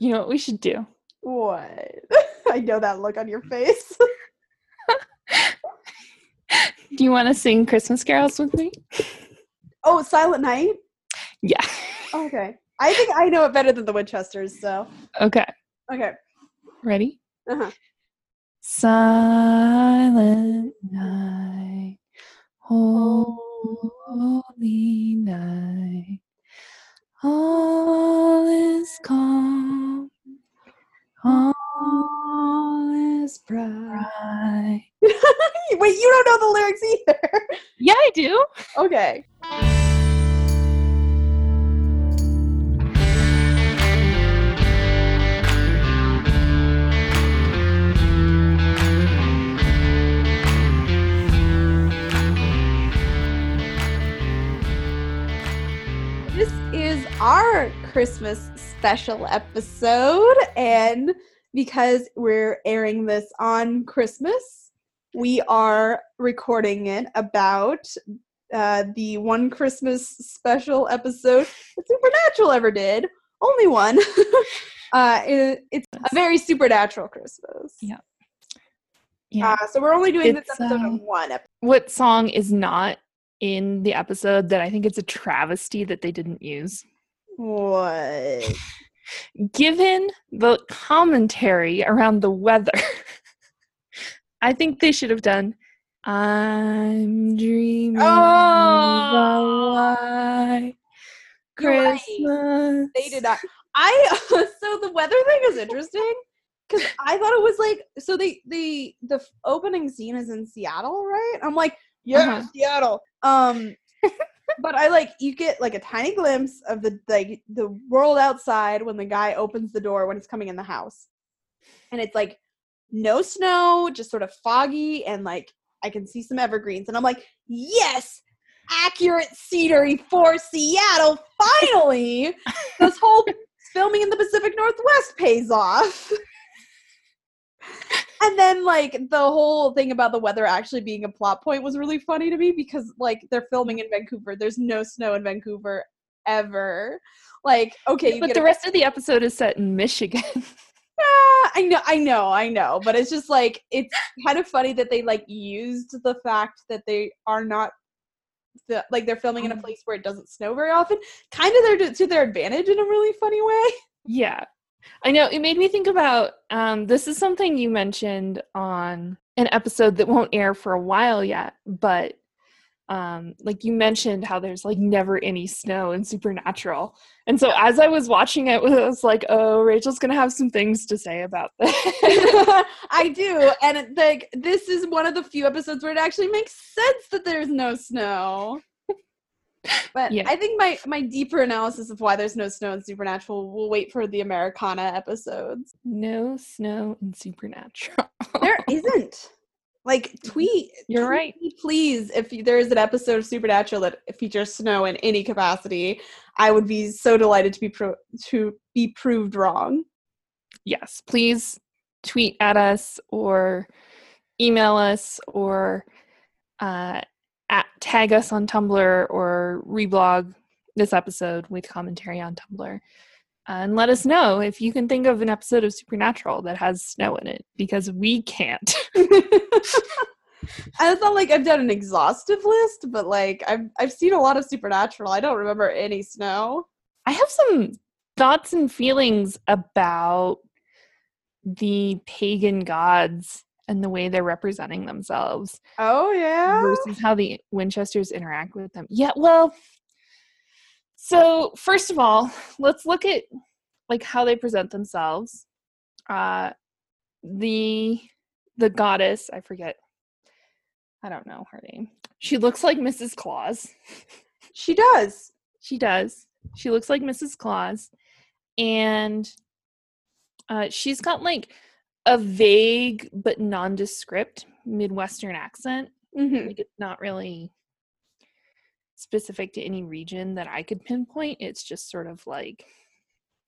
You know what we should do? What? I know that look on your face. Do you want to sing Christmas carols with me? oh, Silent Night? Yeah. Okay. I think I know it better than the Winchesters, so. Okay. Okay. Ready? Uh-huh. Silent night, holy night, all is calm, all is bright. Wait, you don't know the lyrics either. Yeah, I do. Okay. Our Christmas special episode, and because we're airing this on Christmas, we are recording it about uh, the one Christmas special episode that Supernatural ever did. Only one. uh, it- it's a very supernatural Christmas. Yeah. Yeah. Uh, so we're only doing this episode um, of one episode. what song is not in the episode that I think it's a travesty that they didn't use? What? given the commentary around the weather, I think they should have done. I'm dreaming of a Oh! You're right. Christmas. They did not. I so the weather thing is interesting because I thought it was like so they the the opening scene is in Seattle, right? I'm like, yeah, Uh-huh. Seattle. Um, but I like you get like a tiny glimpse of the like the world outside when the guy opens the door when he's coming in the house, and it's like no snow, just sort of foggy, and like I can see some evergreens, and I'm like, yes. Accurate scenery for Seattle. Finally, this whole filming in the Pacific Northwest pays off. And then like the whole thing about the weather actually being a plot point was really funny to me because like they're filming in Vancouver. There's no snow in Vancouver ever. Like, okay, you but the a- rest of the episode is set in Michigan. Ah, I know, I know, I know, but it's just like it's kind of funny that they like used the fact that they are not the, like they're filming in a Mhm. place where it doesn't snow very often, kind of their to their advantage in a really funny way. yeah. I know. It made me think about um, this is something you mentioned on an episode that won't air for a while yet, but um, like you mentioned how there's like never any snow in Supernatural. And so as I was watching it, I was like, oh, Rachel's going to have some things to say about this. I do, and it, like this is one of the few episodes where it actually makes sense that there's no snow. But Yeah. I think my my deeper analysis of why there's no snow in Supernatural will wait for the Americana episodes. no snow in Supernatural. There isn't. Like tweet. You're tweet right. Please, if there is an episode of Supernatural that features snow in any capacity, I would be so delighted to be pro- to be proved wrong. yes, please tweet at us or email us or uh, at, tag us on Tumblr or reblog this episode with commentary on Tumblr. and let us know if you can think of an episode of Supernatural that has snow in it because we can't. And it's not like I've done an exhaustive list, but like I've I've seen a lot of Supernatural. I don't remember any snow. I have some thoughts and feelings about the pagan gods and the way they're representing themselves. Oh yeah. versus how the Winchesters interact with them. Yeah, well, so first of all, let's look at like how they present themselves. Uh the the goddess, I forget. I don't know her name. She looks like Mrs. Claus. She does. She does. She looks like Mrs. Claus. And uh, she's got like a vague but nondescript Midwestern accent. hmm Like it's not really specific to any region that I could pinpoint. It's just sort of like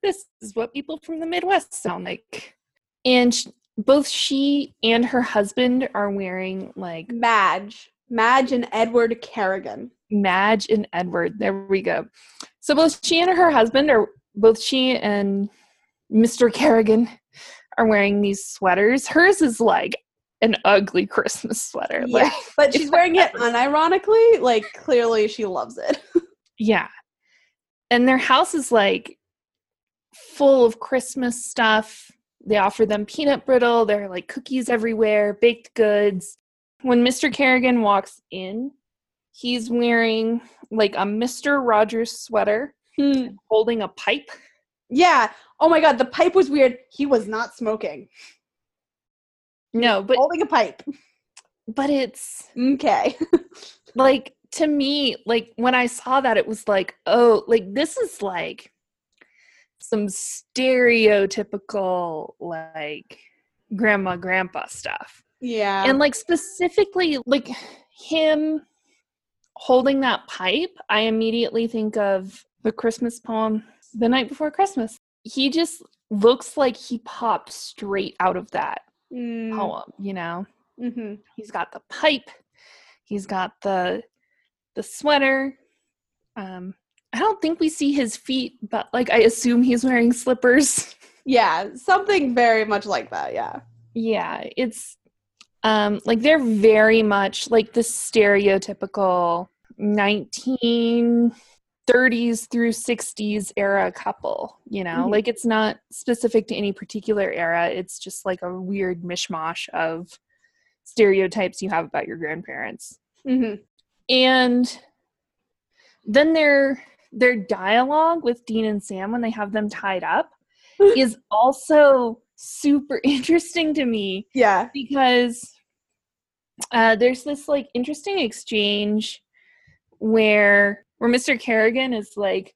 this is what people from the Midwest sound like. And sh- both she and her husband are wearing like Madge. Madge and Edward Carrigan. Madge and Edward. There we go. So both she and her husband are both she and Mr. Carrigan are wearing these sweaters. Hers is like an ugly Christmas sweater. Yeah, Like, but she's wearing it unironically. Like clearly, she loves it. yeah. And their house is like full of Christmas stuff. They offer them peanut brittle. There are like cookies everywhere, baked goods. When Mr. Carrigan walks in, he's wearing like a Mr. Rogers sweater, Hmm. holding a pipe. Yeah. Oh my god, the pipe was weird. He was not smoking. No, but Holding a pipe. but it's Okay. like to me like when i saw that it was like oh like this is like some stereotypical like grandma grandpa stuff yeah. and like specifically like him holding that pipe i immediately think of the christmas poem the night before christmas he just looks like he popped straight out of that Mm, poem you know mhm. he's got the pipe he's got the the sweater um i don't think we see his feet but like i assume he's wearing slippers Yeah, something very much like that. Yeah. yeah it's um like they're very much like the stereotypical 1930s through 60s era couple you know Mhm. like it's not specific to any particular era it's just like a weird mishmash of stereotypes you have about your grandparents hmm and then their their dialogue with Dean and Sam when they have them tied up is also super interesting to me Yeah. because uh, there's this like interesting exchange where where Mr. Carrigan is like,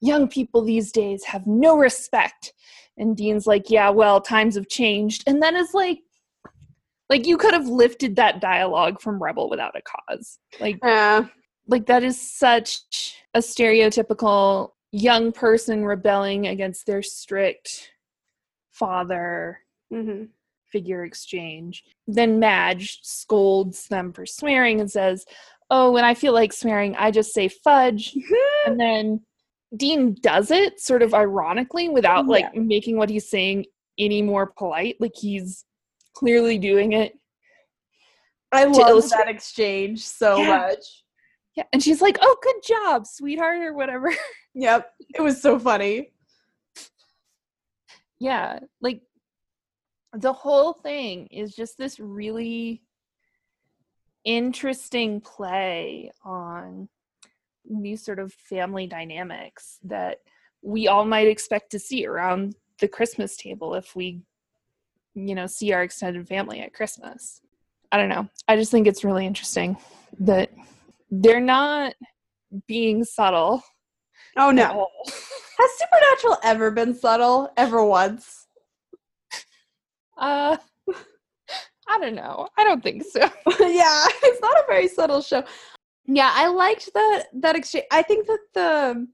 young people these days have no respect, and Dean's like, yeah, well, times have changed, and then is like, like you could have lifted that dialogue from Rebel without a cause, like Yeah. like that is such a stereotypical young person rebelling against their strict father hmm figure exchange. Then Madge scolds them for swearing and says, Oh, when I feel like swearing, I just say fudge. and then Dean does it sort of ironically without like making what he's saying any more polite. Like he's clearly doing it. I love that exchange so Yeah. much. Yeah. And she's like, Oh, good job, sweetheart, or whatever. Yep. It was so funny. yeah. Like the whole thing is just this really interesting play on these sort of family dynamics that we all might expect to see around the Christmas table if we, you know, see our extended family at Christmas. I don't know. I just think it's really interesting that they're not being subtle. Oh no. Has Supernatural ever been subtle? Ever once? Uh, I don't know. I don't think so. yeah, it's not a very subtle show. Yeah, I liked that that exchange. I think that the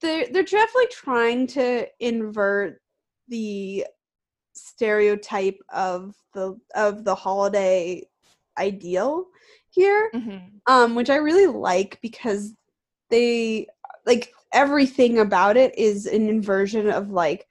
they're they're definitely trying to invert the stereotype of the of the holiday ideal here um which i really like because they like everything about it is an inversion of like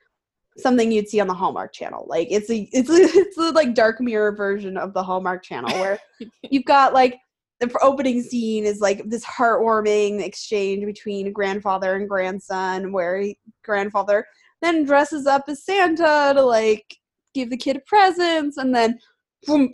something you'd see on the hallmark channel. Like it's a it's a, it's a like dark mirror version of the hallmark channel where you've got like the opening scene is like this heartwarming exchange between grandfather and grandson where he, grandfather then dresses up as santa to like give the kid presents and then boom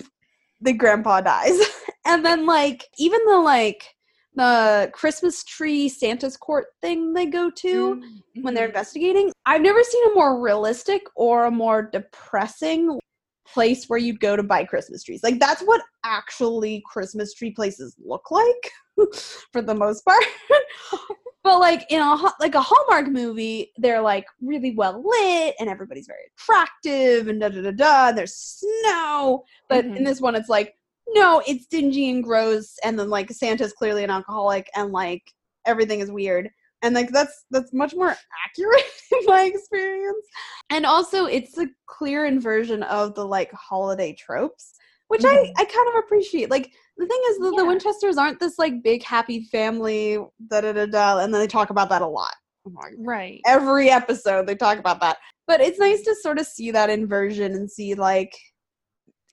the grandpa dies. And then like even the like the christmas tree santa's court thing they go to when they're investigating. I've never seen a more realistic or a more depressing place where you'd go to buy Christmas trees. Like that's what actually Christmas tree places look like for the most part. but like in a like a Hallmark movie, they're like really well lit and everybody's very attractive and da da da da. And there's snow, but in Mhm. this one, it's like no, it's dingy and gross, and then like Santa's clearly an alcoholic, and like everything is weird and like that's that's much more accurate in my experience and also it's a clear inversion of the like holiday tropes which I, Mhm. I kind of appreciate like the thing is that the Yeah. winchesters aren't this like big happy family da da da da and then they talk about that a lot Oh Right. every episode they talk about that. But it's nice to sort of see that inversion and see like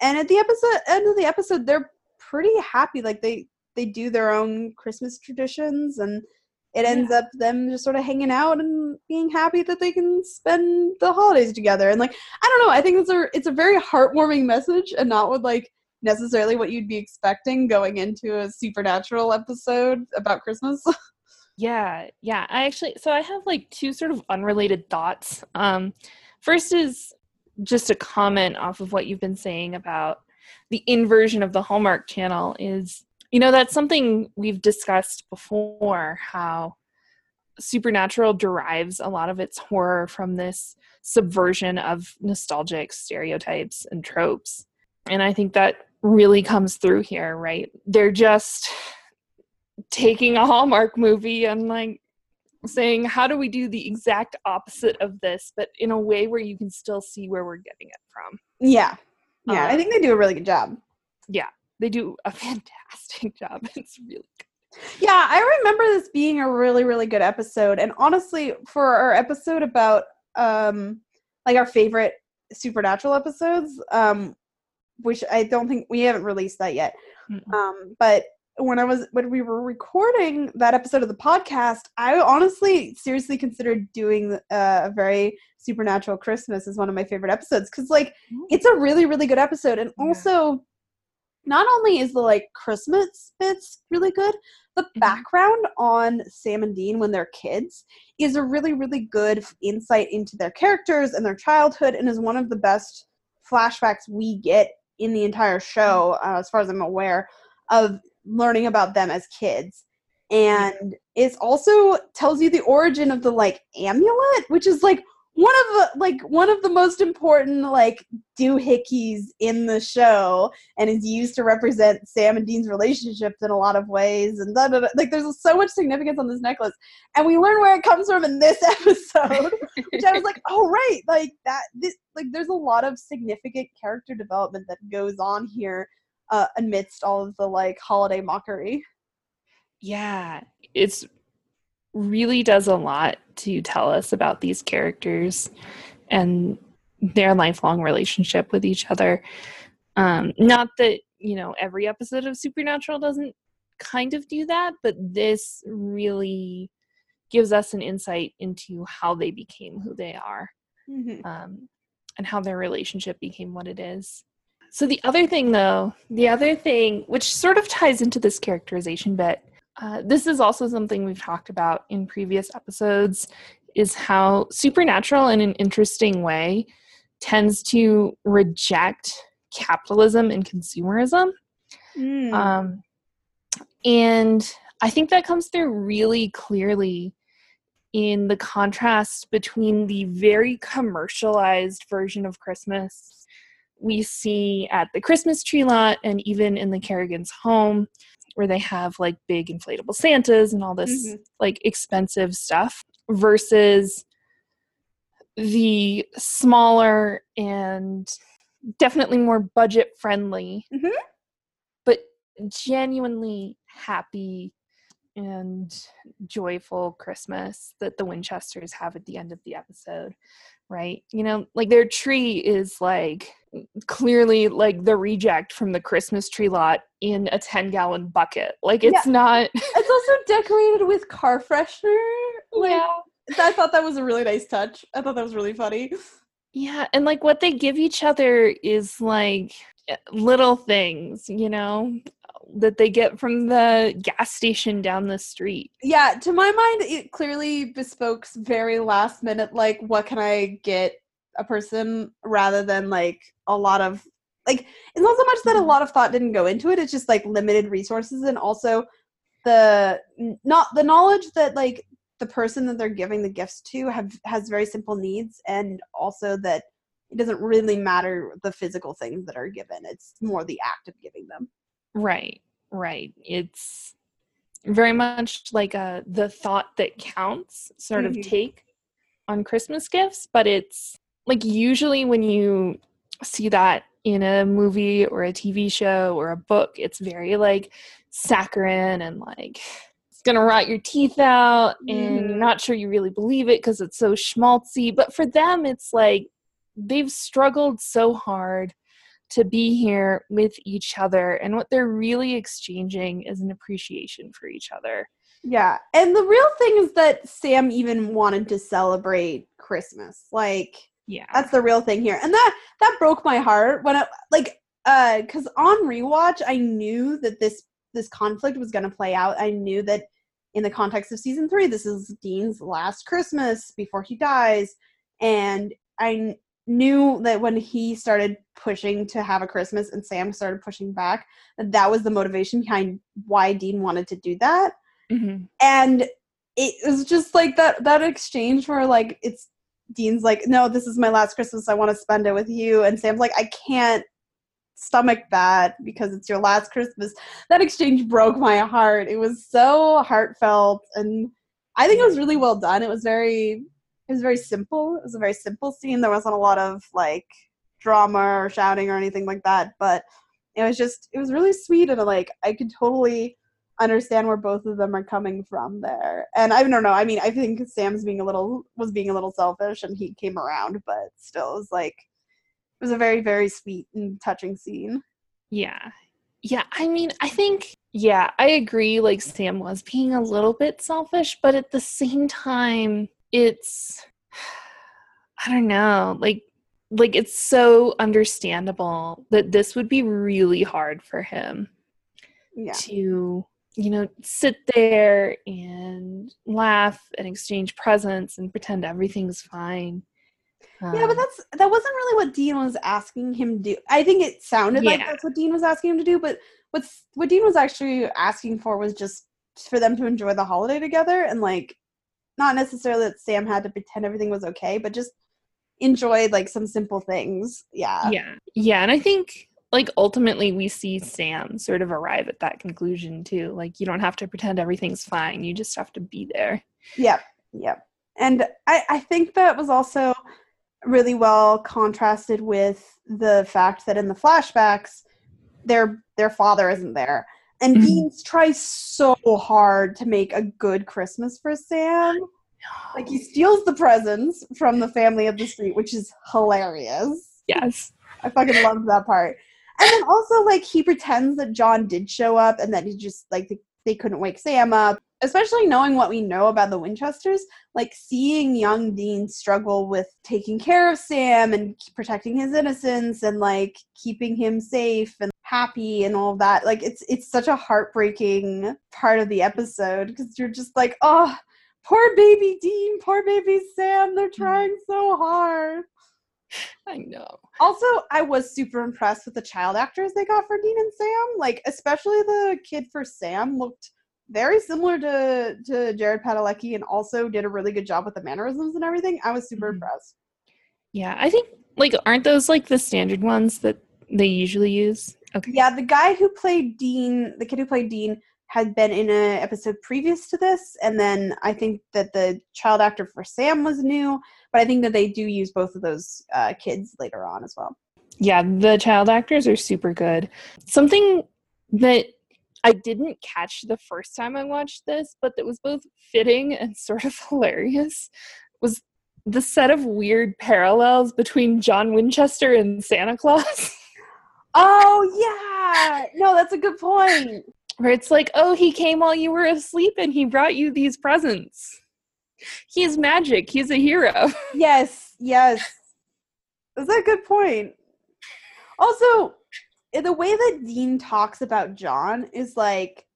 and at the episode end of the episode they're pretty happy. Like they they do their own Christmas traditions and it ends up them just sort of hanging out and being happy that they can spend the holidays together. And like I don't know, I think it's a it's a very heartwarming message and not with like necessarily what you'd be expecting going into a supernatural episode about Christmas. Yeah, yeah. I actually so I have like two sort of unrelated thoughts. Um first is just a comment off of what you've been saying about the inversion of the Hallmark channel is you know that's something we've discussed before how supernatural derives a lot of its horror from this subversion of nostalgic stereotypes and tropes. And I think that really comes through here, right? They're just taking a Hallmark movie and like saying, how do we do the exact opposite of this, but in a way where you can still see where we're getting it from? yeah. Yeah, I Uh, think they do a really good job. Yeah they do a fantastic job. It's really good. Yeah, I remember this being a really, really good episode. And honestly, for our episode about um like our favorite supernatural episodes, um, which I don't think we haven't released that yet. Mm-mm. Um, but when I was when we were recording that episode of the podcast, I honestly seriously considered doing uh, a very supernatural Christmas as one of my favorite episodes because like it's a really really good episode and Yeah. also not only is the like Christmas bits really good, the Mhm. background on Sam and Dean when they're kids is a really really good insight into their characters and their childhood and is one of the best flashbacks we get in the entire show uh, as far as I'm aware of learning about them as kids. And it also tells you the origin of the like amulet which is like one of the like one of the most important like doohickeys in the show and is used to represent Sam and Dean's relationship in a lot of ways and da, da, da. like there's so much significance on this necklace. And we learn where it comes from in this episode which I was like oh right like that this like there's a lot of significant character development that goes on here uh, amidst all of the like holiday mockery Yeah, it's really does a lot to tell us about these characters and their lifelong relationship with each other. Um, not that, you know, every episode of Supernatural doesn't kind of do that, but this really gives us an insight into how they became who they are um, and how their relationship became what it is. So, the other thing, though, the other thing, which sort of ties into this characterization bit, uh, this is also something we've talked about in previous episodes, is how Supernatural, in an interesting way, tends to reject capitalism and consumerism. Mm. Um, and I think that comes through really clearly in the contrast between the very commercialized version of Christmas we see at the Christmas tree lot and even in the Carrigan's home, where they have like big inflatable Santas and all this Mhm. like expensive stuff, versus the smaller and definitely more budget friendly, Mhm. but genuinely happy and joyful Christmas that the Winchesters have at the end of the episode, right? You know, like their tree is like clearly like the reject from the Christmas tree lot in a 10 gallon bucket. Like it's not. it's also decorated with car freshener like yeah. I thought that was a really nice touch. I thought that was really funny. Yeah. And like what they give each other is like eh, little things, you know, that they get from the gas station down the street. Yeah, to my mind, it clearly bespokes very last minute, like, what can I get a person rather than like a lot of like it's not so much that a Mhm. lot of thought didn't go into it, it's just like limited resources and also the not the knowledge that like the person that they're giving the gifts to have has very simple needs and also that it doesn't really matter the physical things that are given. It's more the act of giving them. Right, right. It's very much like a the thought that counts sort Mhm. of take on Christmas gifts, but it's like usually when you see that in a movie or a TV show or a book, it's very like saccharine and like it's gonna rot your teeth out and you're not sure you really believe it because it's so schmaltzy but for them it's like they've struggled so hard to be here with each other and what they're really exchanging is an appreciation for each other Yeah. And the real thing is that Sam even wanted to celebrate Christmas. Like yeah that's the real thing here. And that that broke my heart when I like uh cuz on rewatch I knew that this this conflict was going to play out. I knew that in the context of season 3 this is Dean's last Christmas before he dies and I kn- knew that when he started pushing to have a Christmas and Sam started pushing back that that was the motivation behind why Dean wanted to do that Mhm. and it was just like that that exchange where like it's Dean's like, no, this is my last Christmas. I want to spend it with you, and Sam's like, I can't stomach that because it's your last Christmas. That exchange broke my heart. It was so heartfelt, and I think it was really well done. It was very, it was very simple. It was a very simple scene. There wasn't a lot of like drama or shouting or anything like that, but it was just, it was really sweet, and like I could totally understand where both of them are coming from there. And I don't know. I mean, I think Sam's being a little was being a little selfish, and he came around, but still, it was like it was a very very sweet and touching scene. Yeah. Yeah. I mean, I think, yeah, I agree. Like, Sam was being a little bit selfish, but at the same time, it's, I don't know, like, like it's so understandable that this would be really hard for him Yeah, to you know sit there and laugh and exchange presents and pretend everything's fine yeah, but Um, that's that wasn't really what Dean was asking him to do. I think it sounded like that's what Dean was asking him to do, but what's what Dean was actually asking for was just for them to enjoy the holiday together and like not necessarily that Sam had to pretend everything was okay, but just enjoy like some simple things. Yeah. yeah yeah and i think like ultimately we see sam sort of arrive at that conclusion too like you don't have to pretend everything's fine you just have to be there Yep, yep. And I, I think that was also really well contrasted with the fact that in the flashbacks, their their father isn't there. And Mhm. Dean tries so hard to make a good Christmas for Sam. Like he steals the presents from the family of the street, which is hilarious. yes I fucking love that part. And then also like he pretends that John did show up and that he just like they, they couldn't wake Sam up. Especially knowing what we know about the Winchesters, like seeing young Dean struggle with taking care of Sam and protecting his innocence and like keeping him safe and happy and all that. Like it's it's such a heartbreaking part of the episode because you're just like, oh, poor baby Dean, poor baby Sam, they're mm-hmm. trying so hard. i know Also, I was super impressed with the child actors they got for Dean and Sam. Like, especially the kid for Sam looked very similar to to Jared Padalecki, and also did a really good job with the mannerisms and everything. I was super Mhm. impressed. yeah i think like aren't those like the standard ones that they usually use okay Yeah, the guy who played Dean, the kid who played Dean, had been in an episode previous to this, and then I think that the child actor for Sam was new, but I think that they do use both of those uh, kids later on as well. Yeah, the child actors are super good. Something that I didn't catch the first time I watched this, but that was both fitting and sort of hilarious was the set of weird parallels between John Winchester and Santa Claus. Oh yeah, no, that's a good point. Where it's like, oh, he came while you were asleep and he brought you these presents. He's magic. He's a hero. Yes, yes. That's a good point. Also, eh, the way that Dean talks about John is like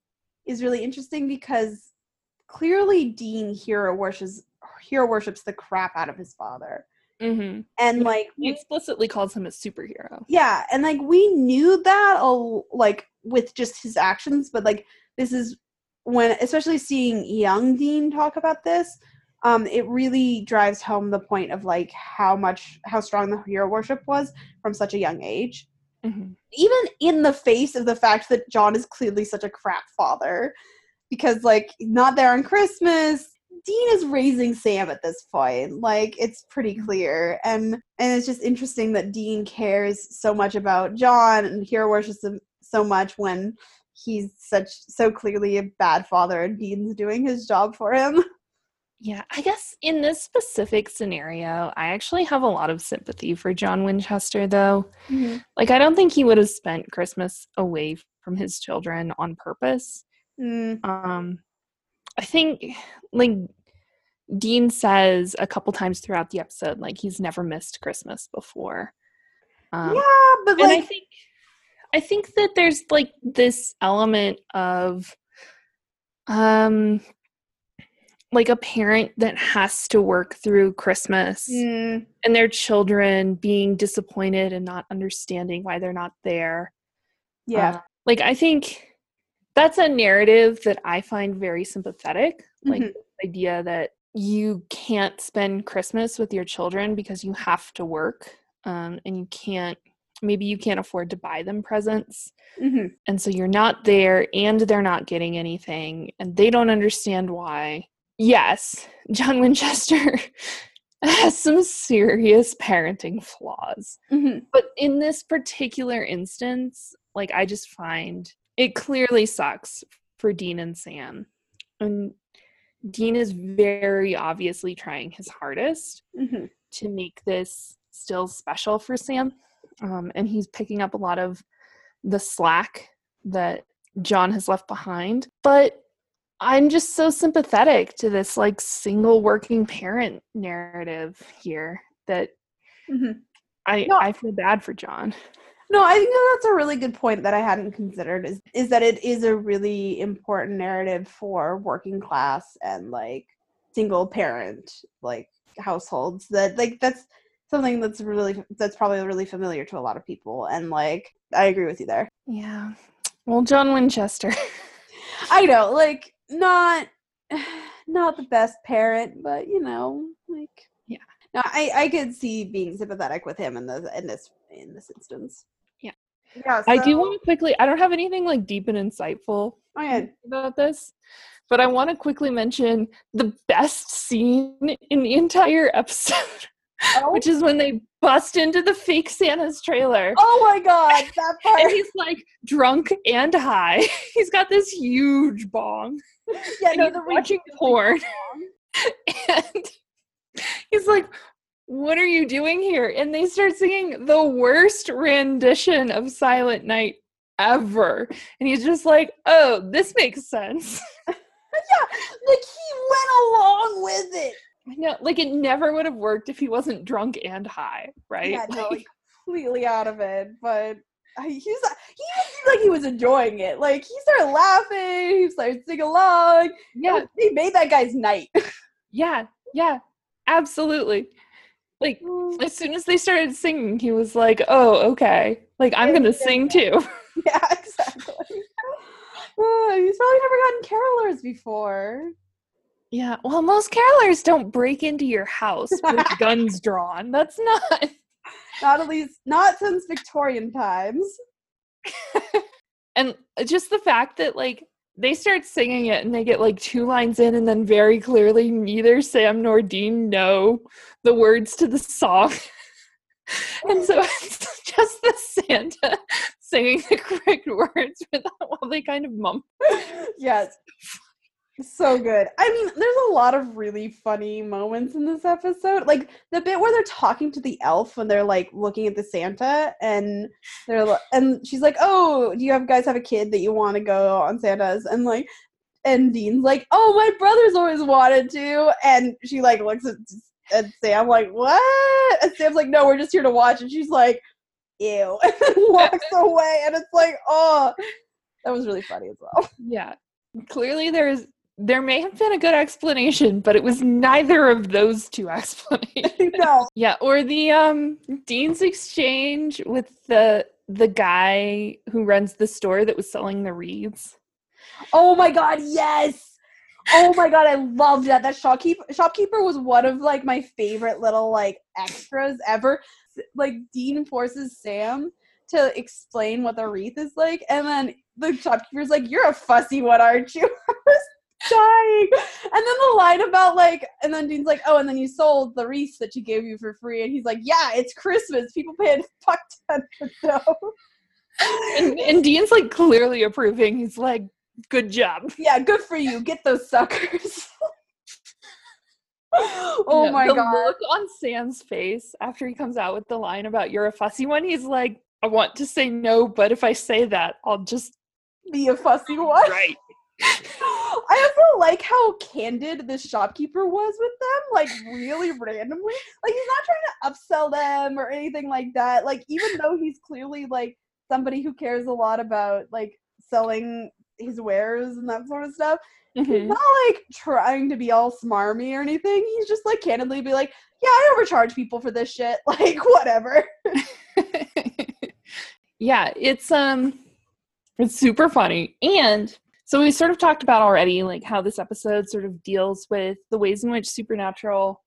is really interesting because clearly Dean hero worships hero worships the crap out of his father. Mm-hmm. And like He explicitly calls him a superhero. yeah, and like we knew that a, like with just his actions, but like this is when especially seeing young Dean talk about this, um, it really drives home the point of like how much how strong the hero worship was from such a young age. Mm-hmm. Even in the face of the fact that John is clearly such a crap father, because like not there on Christmas. Dean is raising Sam at this point. Like it's pretty clear, and and it's just interesting that Dean cares so much about John and hero worships him so much when he's such so clearly a bad father and Dean's doing his job for him. Yeah, I guess in this specific scenario, I actually have a lot of sympathy for John Winchester, though. Mm-hmm. Like, I don't think he would have spent Christmas away from his children on purpose. Mm, Um, I think, like, Dean says a couple times throughout the episode, like, he's never missed Christmas before. Um, yeah, but and I like, think I think that there's like this element of um like a parent that has to work through Christmas mm, and their children being disappointed and not understanding why they're not there. yeah, Uh, like I think that's a narrative that I find very sympathetic. Like Mhm. the idea that you can't spend Christmas with your children because you have to work um, and you can't maybe you can't afford to buy them presents mhm. and so you're not there and they're not getting anything and they don't understand why yes john winchester has some serious parenting flaws Mhm. but in this particular instance like i just find it clearly sucks for dean and sam and dean is very obviously trying his hardest Mhm. to make this still special for Sam. Um, and he's picking up a lot of the slack that John has left behind. But I'm just so sympathetic to this like single working parent narrative here that Mhm. I No. I feel bad for John. No, I think that's a really good point that I hadn't considered is is that it is a really important narrative for working class and like single parent like households that like that's something that's really that's probably really familiar to a lot of people and like I agree with you there. Yeah. Well, John Winchester. I know, like not not the best parent, but you know, like Yeah. No, I I could see being sympathetic with him in this in this in this instance. Yeah. Yeah. I do want to quickly I don't have anything like deep and insightful Oh yeah. about this, but I want to quickly mention the best scene in the entire episode, Oh, which is when they bust into the fake Santa's trailer. oh my god, that part. And he's like drunk and high. He's got this huge bong. yeah, and no, he's the watching ridiculous porn. And he's like, What are you doing here? And they start singing the worst rendition of Silent Night ever. And he's just like, Oh, this makes sense. yeah, like he went along with it. I know, like it never would have worked if he wasn't drunk and high, right? Yeah, no, Like, completely out of it. But I, he's uh, he even seemed like he was enjoying it. Like he started laughing, he started singing along. yeah, he made that guy's night. yeah, yeah, absolutely. Like mm. as soon as they started singing, he was like, "Oh, okay. Like I'm gonna sing too." yeah, exactly. Oh, he's probably never gotten carolers before. Yeah. Well, most carolers don't break into your house with guns drawn. That's not. Not at least not since Victorian times. And uh, just the fact that like they start singing it and they get like two lines in, and then very clearly neither Sam nor Dean know the words to the song. and so it's just the Santa singing the correct words while they kind of mumble. yes. So good. I mean, there's a lot of really funny moments in this episode. Like the bit where they're talking to the elf when they're like looking at the Santa and they're and she's like, "Oh, do you have guys have a kid that you want to go on Santa's?" And like and Dean's like, "Oh, my brother's always wanted to." And she like looks at at Sam like, "What?" And Sam's like, "No, we're just here to watch." And she's like, "Ew." And walks away and it's like, "Oh, that was really funny as well." Yeah. Clearly there's there may have been a good explanation, but it was neither of those two explanations. no. yeah, or the um Dean's exchange with the the guy who runs the store that was selling the wreaths. Oh my god, yes. Oh my god, I loved that. That shopkeeper shopkeeper was one of like my favorite little like extras ever. Like Dean forces Sam to explain what the wreath is like, and then the shopkeeper's like, "You're a fussy one, aren't you?" I was dying. And then the line about like, and then Dean's like, "Oh, and then you sold the wreath that she gave you for free," and he's like, "Yeah, it's Christmas. People pay a fuck ton for those." and, and Dean's like clearly approving. He's like, good job. Yeah, good for you. Get those suckers. oh Yeah, my the god. look on Sam's face after he comes out with the line about you're a fussy one, he's like, I want to say no, but if I say that, I'll just Be a fussy one. right. I also like how candid this shopkeeper was with them, like really randomly. Like he's not trying to upsell them or anything like that. Like even though he's clearly like somebody who cares a lot about like selling his wares and that sort of stuff. He's Mhm. not like trying to be all smarmy or anything. He's just like candidly be like, "Yeah, I overcharge people for this shit. Like whatever." yeah, it's um it's super funny. And so we sort of talked about already like how this episode sort of deals with the ways in which supernatural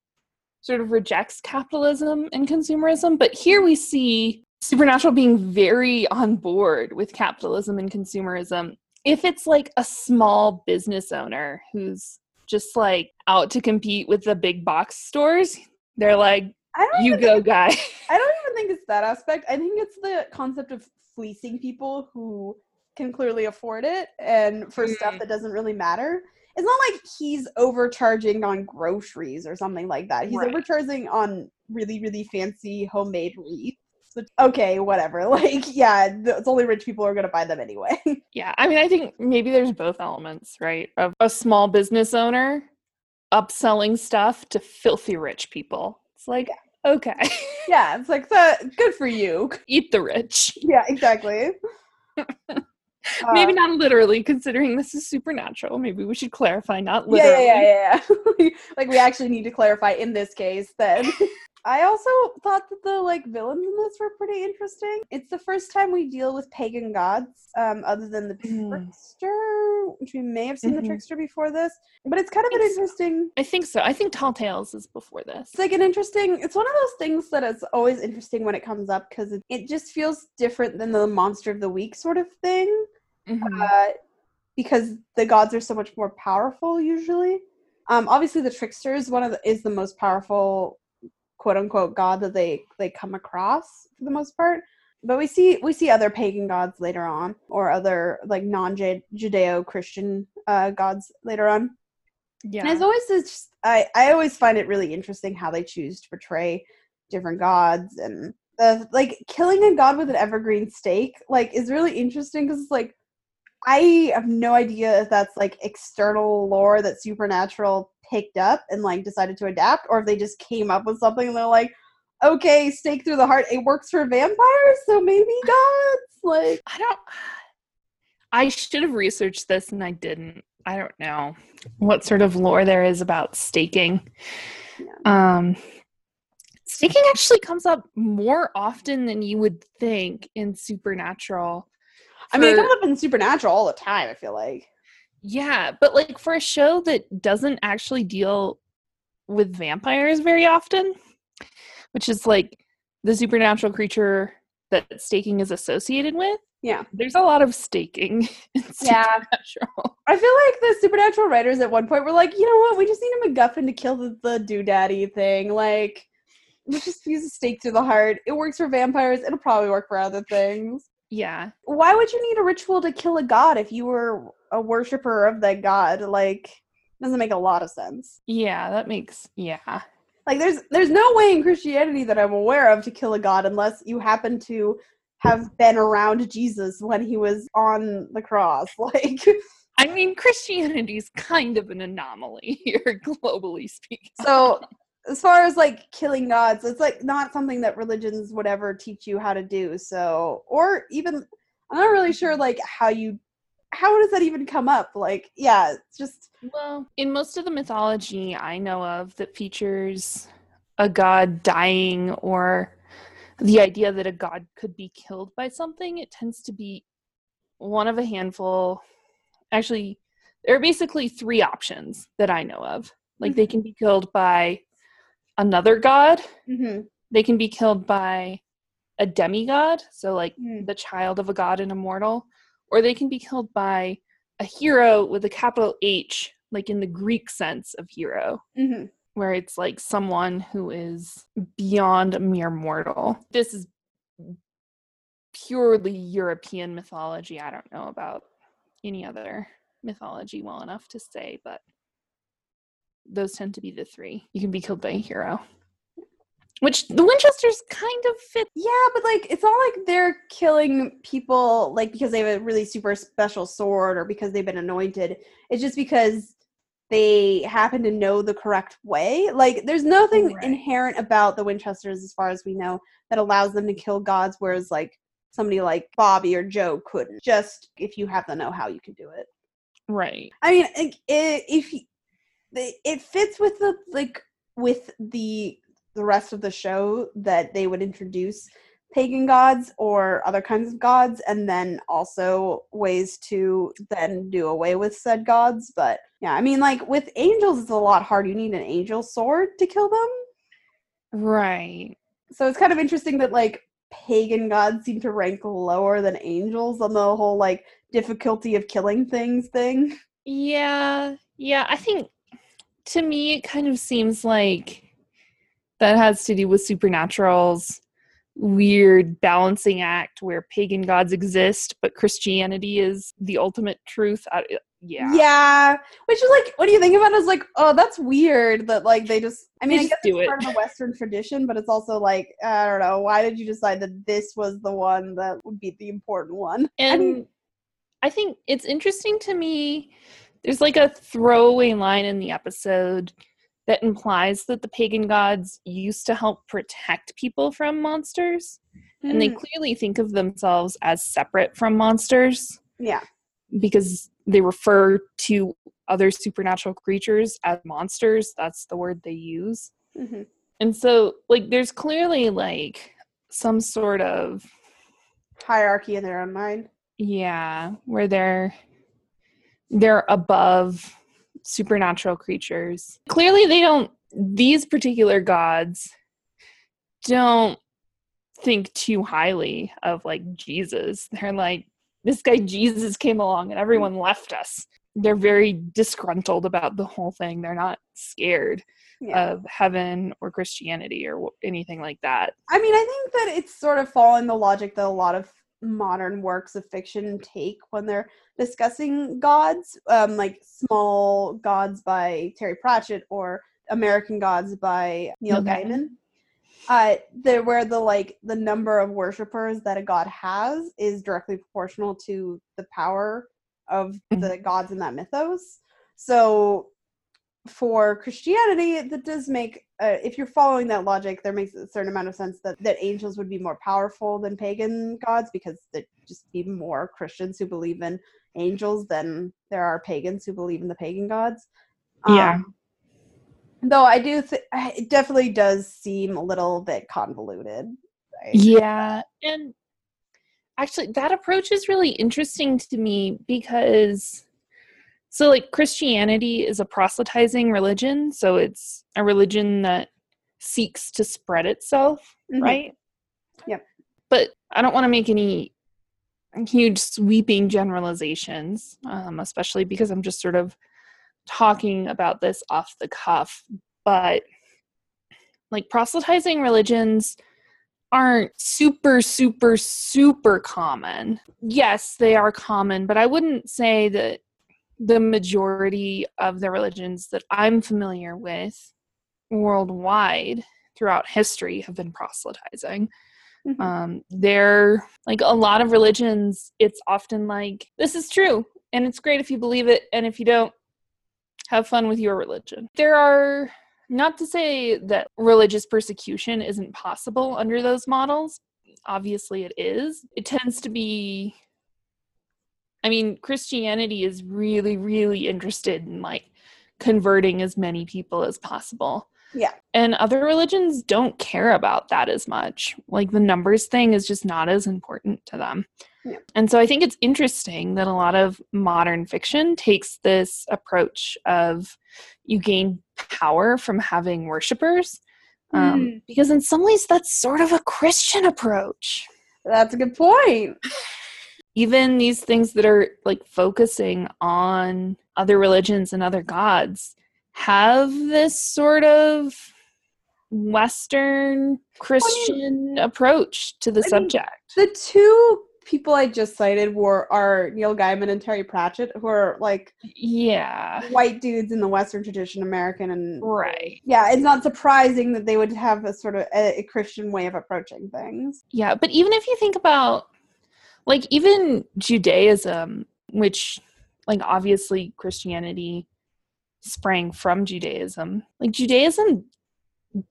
sort of rejects capitalism and consumerism, but here we see supernatural being very on board with capitalism and consumerism. If it's like a small business owner who's just like out to compete with the big box stores, they're like, I don't "You go, guy." I don't even think it's that aspect. I think it's the concept of fleecing people who can clearly afford it and for stuff Mm. that doesn't really matter. It's not like he's overcharging on groceries or something like that. He's Right. overcharging on really, really fancy homemade wreaths. Which, okay, whatever. Like, yeah, it's only rich people are going to buy them anyway. Yeah, I mean, I think maybe there's both elements, right? Of a small business owner upselling stuff to filthy rich people. It's like, okay, yeah, it's like, the, good for you. eat the rich. Yeah, exactly. Maybe Uh, not literally, considering this is supernatural. Maybe we should clarify, not literally. yeah, yeah, yeah. like we actually need to clarify in this case then. I also thought that the like villains in this were pretty interesting. It's the first time we deal with pagan gods, um, other than the Mm. trickster, which we may have seen Mhm. the trickster before this. But it's kind of an interesting I think so. I think Tall Tales is before this. it's like an interesting it's one of those things that is always interesting when it comes up because it, it just feels different than the monster of the week sort of thing Mhm. uh, because the gods are so much more powerful usually. Um, obviously, the trickster is one of the, is the most powerful quote unquote god that they they come across for the most part. But we see we see other pagan gods later on, or other like non Judeo Christian uh, gods later on. yeah. And as always, it's just, I I always find it really interesting how they choose to portray different gods and uh, like killing a god with an evergreen stake like is really interesting because it's like I have no idea if that's like external lore that Supernatural picked up and like decided to adapt, or if they just came up with something and they're like, okay, stake through the heart, it works for vampires, so maybe gods. Like, I don't. I should have researched this and I didn't. I don't know what sort of lore there is about staking. Um, staking actually comes up more often than you would think in Supernatural. I mean, it comes up in Supernatural all the time. I feel like. yeah, but like for a show that doesn't actually deal with vampires very often, which is like the supernatural creature that staking is associated with. Yeah. There's a lot of staking in Yeah. I feel like the supernatural writers at one point were like, you know what, we just need a MacGuffin to kill the, the doodaddy thing. Like, let's just use a stake through the heart. It works for vampires. It'll probably work for other things. Yeah. Why would you need a ritual to kill a god if you were a worshiper of that god? Like, doesn't make a lot of sense. Yeah, that makes yeah. Like, there's there's no way in Christianity that I'm aware of to kill a god unless you happen to have been around Jesus when he was on the cross. Like, I mean, Christianity's kind of an anomaly here, globally speaking. so as far as like killing gods it's like not something that religions would ever teach you how to do so or even i'm not really sure like how you how does that even come up like yeah it's just Well, in most of the mythology I know of that features a god dying or the idea that a god could be killed by something, it tends to be one of a handful. Actually, there are basically three options that I know of. Like they mm-hmm. can be killed by another god, mm-hmm. they can be killed by a demigod, so like Mm. the child of a god and immortal, or they can be killed by a hero with a capital H, like in the Greek sense of hero, Mm-hmm. where it's like someone who is beyond mere mortal. This is purely European mythology. I don't know about any other mythology well enough to say, but those tend to be the three. You can be killed by a hero. Which the Winchesters kind of fit. Yeah, but like it's not like they're killing people like because they have a really super special sword or because they've been anointed. It's just because they happen to know the correct way. Like there's nothing Right. inherent about the Winchesters as far as we know that allows them to kill gods whereas like somebody like Bobby or Jo couldn't. Just if you have the know-how you can do it. Right. I mean, like, if it fits with the like with the the rest of the show that they would introduce pagan gods or other kinds of gods, and then also ways to then do away with said gods. But yeah, I mean, like with angels, it's a lot harder. You need an angel sword to kill them. Right. So it's kind of interesting that like pagan gods seem to rank lower than angels on the whole like difficulty of killing things thing. Yeah. Yeah. I think to me, it kind of seems like that has to do with supernatural's weird balancing act where pagan gods exist, but Christianity is the ultimate truth. I, yeah. Yeah, which is like, what do you think about? It? Is like, oh, that's weird that like they just. I mean, I just guess do it's it. part of the Western tradition, but it's also like, I don't know, why did you decide that this was the one that would be the important one? And I mean, I think it's interesting to me. There's like a throwaway line in the episode that implies that the pagan gods used to help protect people from monsters. And they mm, clearly think of themselves as separate from monsters yeah, because they refer to other supernatural creatures as monsters. That's the word they use. hmm And so, like, there's clearly like some sort of hierarchy in their own mind. Yeah, where they're they're above supernatural creatures. Clearly they don't these particular gods don't think too highly of like Jesus. They're like this guy Jesus came along and everyone left us. They're very disgruntled about the whole thing. They're not scared Yeah, of heaven or Christianity or anything like that. I mean, I think that it's sort of following the logic that a lot of modern works of fiction take when they're discussing gods, um, like Small Gods by Terry Pratchett or American Gods by Neil Neil Gaiman. Gaiman. Uh, the where the like the number of worshippers that a god has is directly proportional to the power of Mhm. the gods in that mythos. So for Christianity, that does make uh, if you're following that logic, there makes a certain amount of sense that that angels would be more powerful than pagan gods because there just be more Christians who believe in angels than there are pagans who believe in the pagan gods. Yeah. Um, though I do, th- it definitely does seem a little bit convoluted. right? Yeah. And actually, that approach is really interesting to me because, so like Christianity is a proselytizing religion. So it's a religion that seeks to spread itself, Mhm. right? Yep. But I don't want to make any huge sweeping generalizations, um, especially because I'm just sort of talking about this off the cuff. But like proselytizing religions aren't super, super, super common. Yes, they are common, but I wouldn't say that the majority of the religions that I'm familiar with worldwide throughout history have been proselytizing. Mhm. Um, they're like a lot of religions, it's often like, this is true, and it's great if you believe it, and if you don't, have fun with your religion. There are, not to say that religious persecution isn't possible under those models, obviously it is. It tends to be, I mean, Christianity is really, really interested in like converting as many people as possible. Yeah. And other religions don't care about that as much. Like the numbers thing is just not as important to them. Yeah. And so I think it's interesting that a lot of modern fiction takes this approach of you gain power from having worshippers. Um, Mm. Because in some ways, that's sort of a Christian approach. That's a good point. Even these things that are like focusing on other religions and other gods have this sort of Western Christian approach to the I mean, subject. The two people I just cited were are Neil Gaiman and Terry Pratchett, who are like yeah. white dudes in the Western tradition, American and Right. yeah. It's not surprising that they would have a sort of a, a Christian way of approaching things. Yeah, but even if you think about like even Judaism, which like obviously Christianity sprang from Judaism. Like Judaism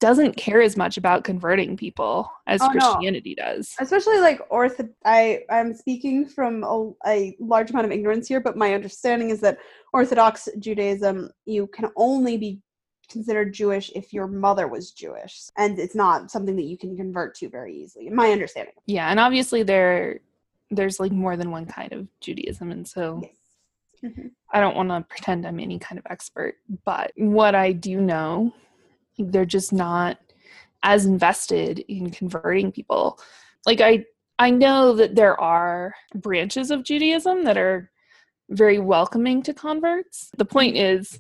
doesn't care as much about converting people as Oh, no. Christianity does. especially like ortho i i'm speaking from a, a large amount of ignorance here but my understanding is that orthodox judaism you can only be considered jewish if your mother was jewish and it's not something that you can convert to very easily in my understanding Yeah, and obviously there there's like more than one kind of Judaism and so yes Mhm. I don't want to pretend I'm any kind of expert, but what I do know, like, they're just not as invested in converting people. Like I I know that there are branches of Judaism that are very welcoming to converts. The point is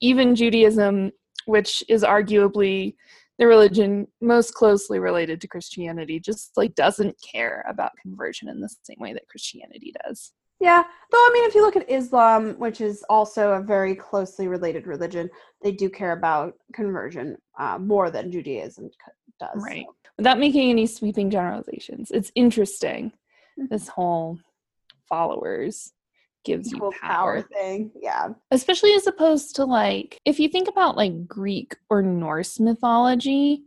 even Judaism, which is arguably the religion most closely related to Christianity, just like doesn't care about conversion in the same way that Christianity does. yeah though i mean if you look at islam which is also a very closely related religion they do care about conversion uh, more than judaism does Right. Without making any sweeping generalizations, it's interesting. Mhm. This whole followers gives you Equal power. thing yeah Especially as opposed to like, if you think about like Greek or Norse mythology,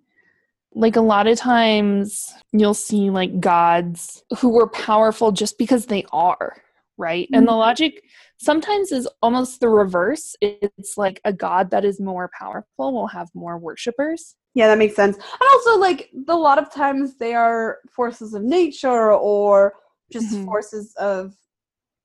like a lot of times you'll see like gods who were powerful just because they are, right? And the Mhm. logic sometimes is almost the reverse. It's like a god that is more powerful will have more worshippers. Yeah, that makes sense. And also, like, a lot of times they are forces of nature or just Mhm. forces of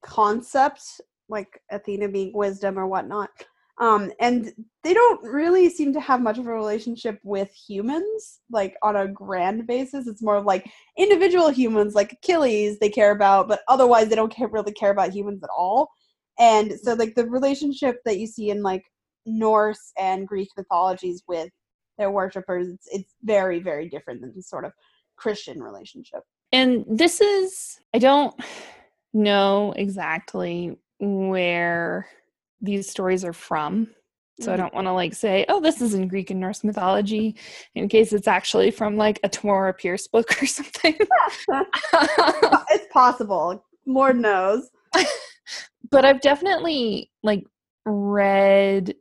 concept, like Athena being wisdom or whatnot. Um, and they don't really seem to have much of a relationship with humans, like on a grand basis. It's more of like individual humans, like Achilles, they care about, but otherwise they don't care, really care about humans at all. And so, like, the relationship that you see in like Norse and Greek mythologies with their worshippers, it's, it's very, very different than the sort of Christian relationship. And this is, I don't know exactly where these stories are from. So I Mhm. don't want to like say, oh, this is in Greek and Norse mythology, in case it's actually from like a Tamora Pierce book or something. it's possible. Lord knows. but I've definitely like read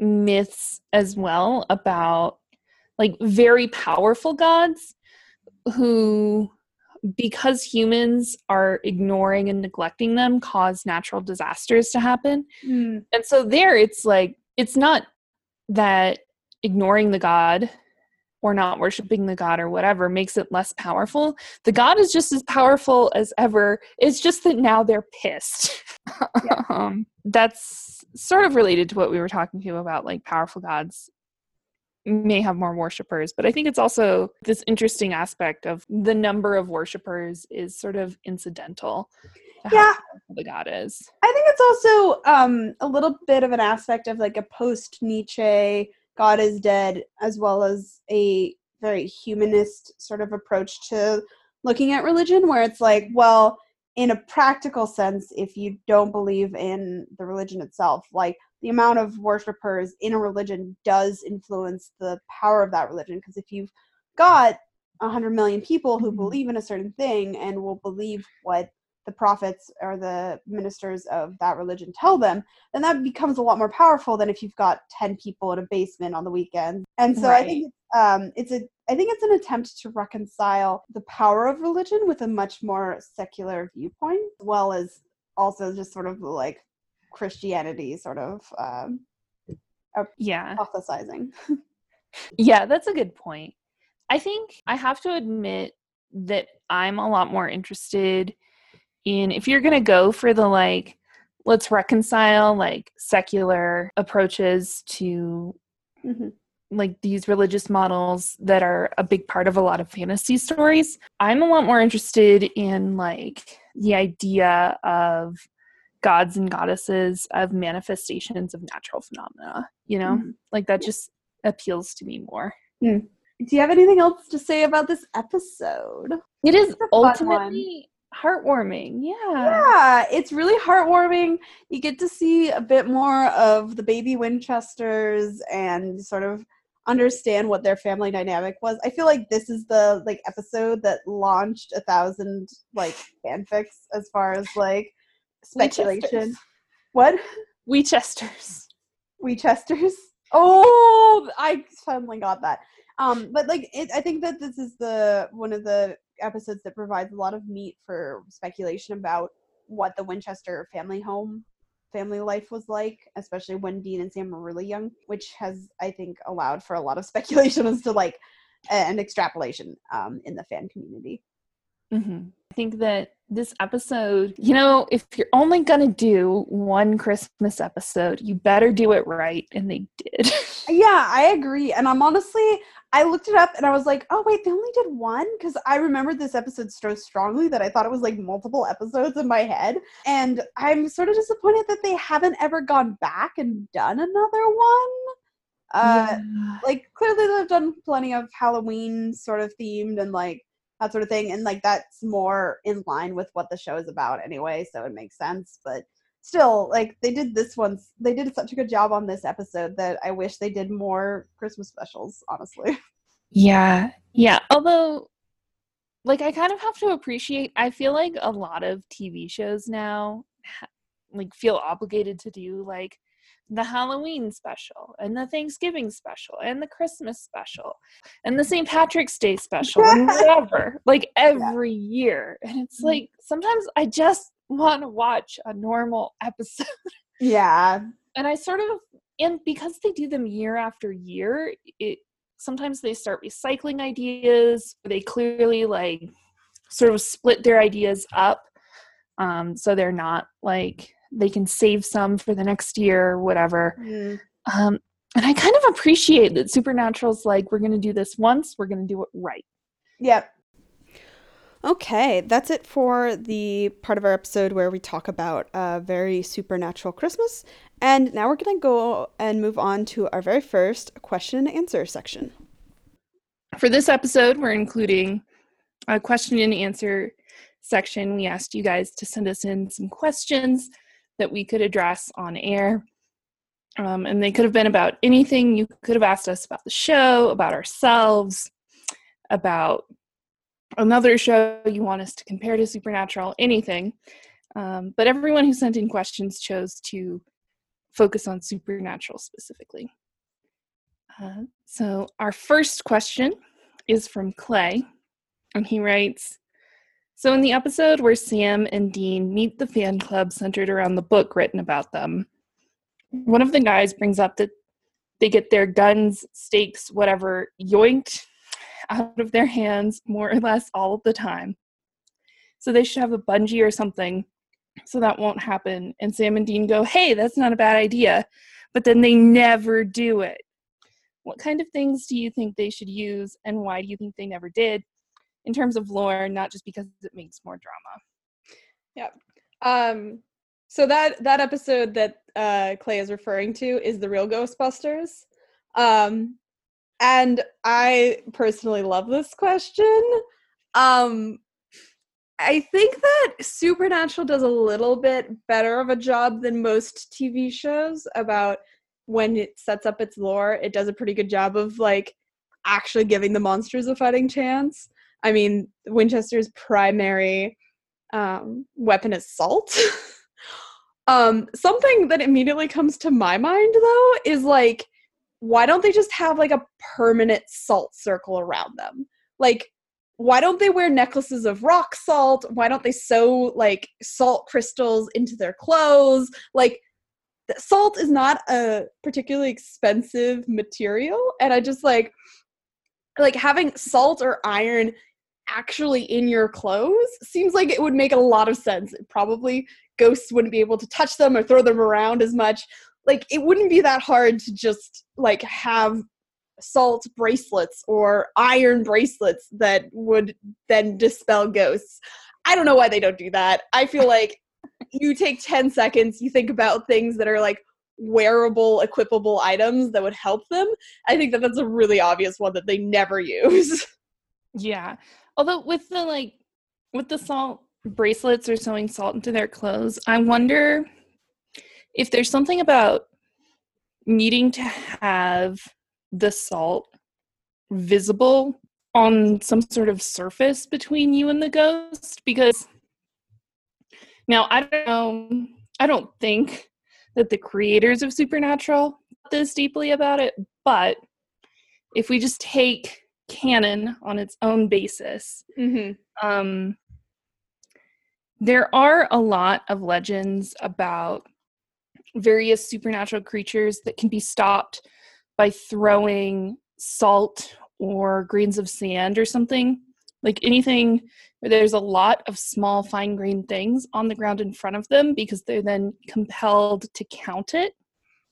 myths as well about like very powerful gods who because humans are ignoring and neglecting them cause natural disasters to happen. Mm, and so there it's like it's not that ignoring the god or not worshiping the god or whatever makes it less powerful. The god is just as powerful as ever. It's just that now they're pissed. Yeah. um, that's sort of related to what we were talking to about like powerful gods may have more worshippers but i think it's also this interesting aspect of the number of worshippers is sort of incidental to Yeah. the god is I think it's also um, a little bit of an aspect of like a post Nietzsche God is dead, as well as a very humanist sort of approach to looking at religion, where it's like, well, in a practical sense, if you don't believe in the religion itself, like the amount of worshippers in a religion does influence the power of that religion. Because if you've got 100 million people who Mhm. believe in a certain thing and will believe what the prophets or the ministers of that religion tell them, then that becomes a lot more powerful than if you've got 10 people in a basement on the weekend. And so I think um, it's a I think it's an attempt to reconcile the power of religion with a much more secular viewpoint, as well as also just sort of like Christianity sort of um, yeah hypothesizing. Yeah, that's a good point. I think I have to admit that I'm a lot more interested in if you're going to go for the like, let's reconcile like secular approaches to Mhm. like these religious models that are a big part of a lot of fantasy stories. I'm a lot more interested in like the idea of gods and goddesses of manifestations of natural phenomena, you know? Mhm. Like that just appeals to me more. Hmm. Do you have anything else to say about this episode? It is It's a fun ultimately heartwarming. Yeah. Yeah, it's really heartwarming. You get to see a bit more of the baby Winchesters and sort of understand what their family dynamic was. I feel like this is the like episode that launched a thousand like fanfics as far as like speculation. What? Winchesters. Winchesters. Oh, I finally got that. Um, but like, it, I think that this is the one of the episodes that provides a lot of meat for speculation about what the Winchester family home, family life was like, especially when Dean and Sam were really young, which has, I think, allowed for a lot of speculation as to like an extrapolation um, in the fan community. hmm I think that this episode, you know, if you're only going to do one Christmas episode, you better do it right. And they did. Yeah, I agree. And I'm honestly, I looked it up and I was like, oh, wait, they only did one? Because I remembered this episode so strongly that I thought it was like multiple episodes in my head. And I'm sort of disappointed that they haven't ever gone back and done another one. Uh, Yeah. Like, clearly they've done plenty of Halloween sort of themed and like that sort of thing. And like, that's more in line with what the show is about anyway. So it makes sense. But still like they did this one they did such a good job on this episode that i wish they did more christmas specials honestly Yeah. Yeah. Although, like, I kind of have to appreciate, I feel like a lot of TV shows now, like, feel obligated to do, like, the Halloween special and the Thanksgiving special and the Christmas special and the St. Patrick's Day special and whatever, like every year. And it's Mhm. like sometimes I just want to watch a normal episode. yeah and I sort of and because they do them year after year, it sometimes they start recycling ideas. They clearly like sort of split their ideas up, um, so they're not like they can save some for the next year or whatever. Um, and I kind of appreciate that Supernatural's like we're going to do this once, we're going to do it right. yep Okay, that's it for the part of our episode where we talk about a very supernatural Christmas. And now we're going to go and move on to our very first question and answer section. For this episode, we're including a question and answer section. We asked you guys to send us in some questions that we could address on air. Um, and they could have been about anything. You could have asked us about the show, about ourselves, about another show you want us to compare to Supernatural, anything. Um, but everyone who sent in questions chose to focus on Supernatural specifically. Uh, so, our first question is from Clay, and he writes So, in the episode where Sam and Dean meet the fan club centered around the book written about them, one of the guys brings up that they get their guns, stakes, whatever, yoinked out of their hands more or less all of the time. So, they should have a bungee or something so that won't happen. And Sam and Dean go, Hey, that's not a bad idea. But then they never do it. What kind of things do you think they should use, and why do you think they never did? In terms of lore, not just because it makes more drama. Um, so that that episode that uh, Clay is referring to is the real Ghostbusters, um, and I personally love this question. Um, I think that Supernatural does a little bit better of a job than most TV shows about when it sets up its lore. It does a pretty good job of like actually giving the monsters a fighting chance. I mean, Winchester's primary um, weapon is salt. um, something that immediately comes to my mind though is like, why don't they just have like a permanent salt circle around them? Like, why don't they wear necklaces of rock salt? Why don't they sew like salt crystals into their clothes? Like, salt is not a particularly expensive material, and I just like like having salt or iron actually in your clothes seems like it would make a lot of sense. Probably ghosts wouldn't be able to touch them or throw them around as much. Like it wouldn't be that hard to just like have salt bracelets or iron bracelets that would then dispel ghosts. I don't know why they don't do that. I feel like you take 10 seconds, you think about things that are like wearable, equipable items that would help them. I think that that's a really obvious one that they never use. Yeah. Although with the like with the salt bracelets or sewing salt into their clothes, I wonder if there's something about needing to have the salt visible on some sort of surface between you and the ghost because now I don't know I don't think that the creators of Supernatural thought this deeply about it, but if we just take canon on its own basis, Mm-hmm. um, there are a lot of legends about various supernatural creatures that can be stopped by throwing salt or grains of sand or something. Like anything where there's a lot of small fine grained things on the ground in front of them because they're then compelled to count it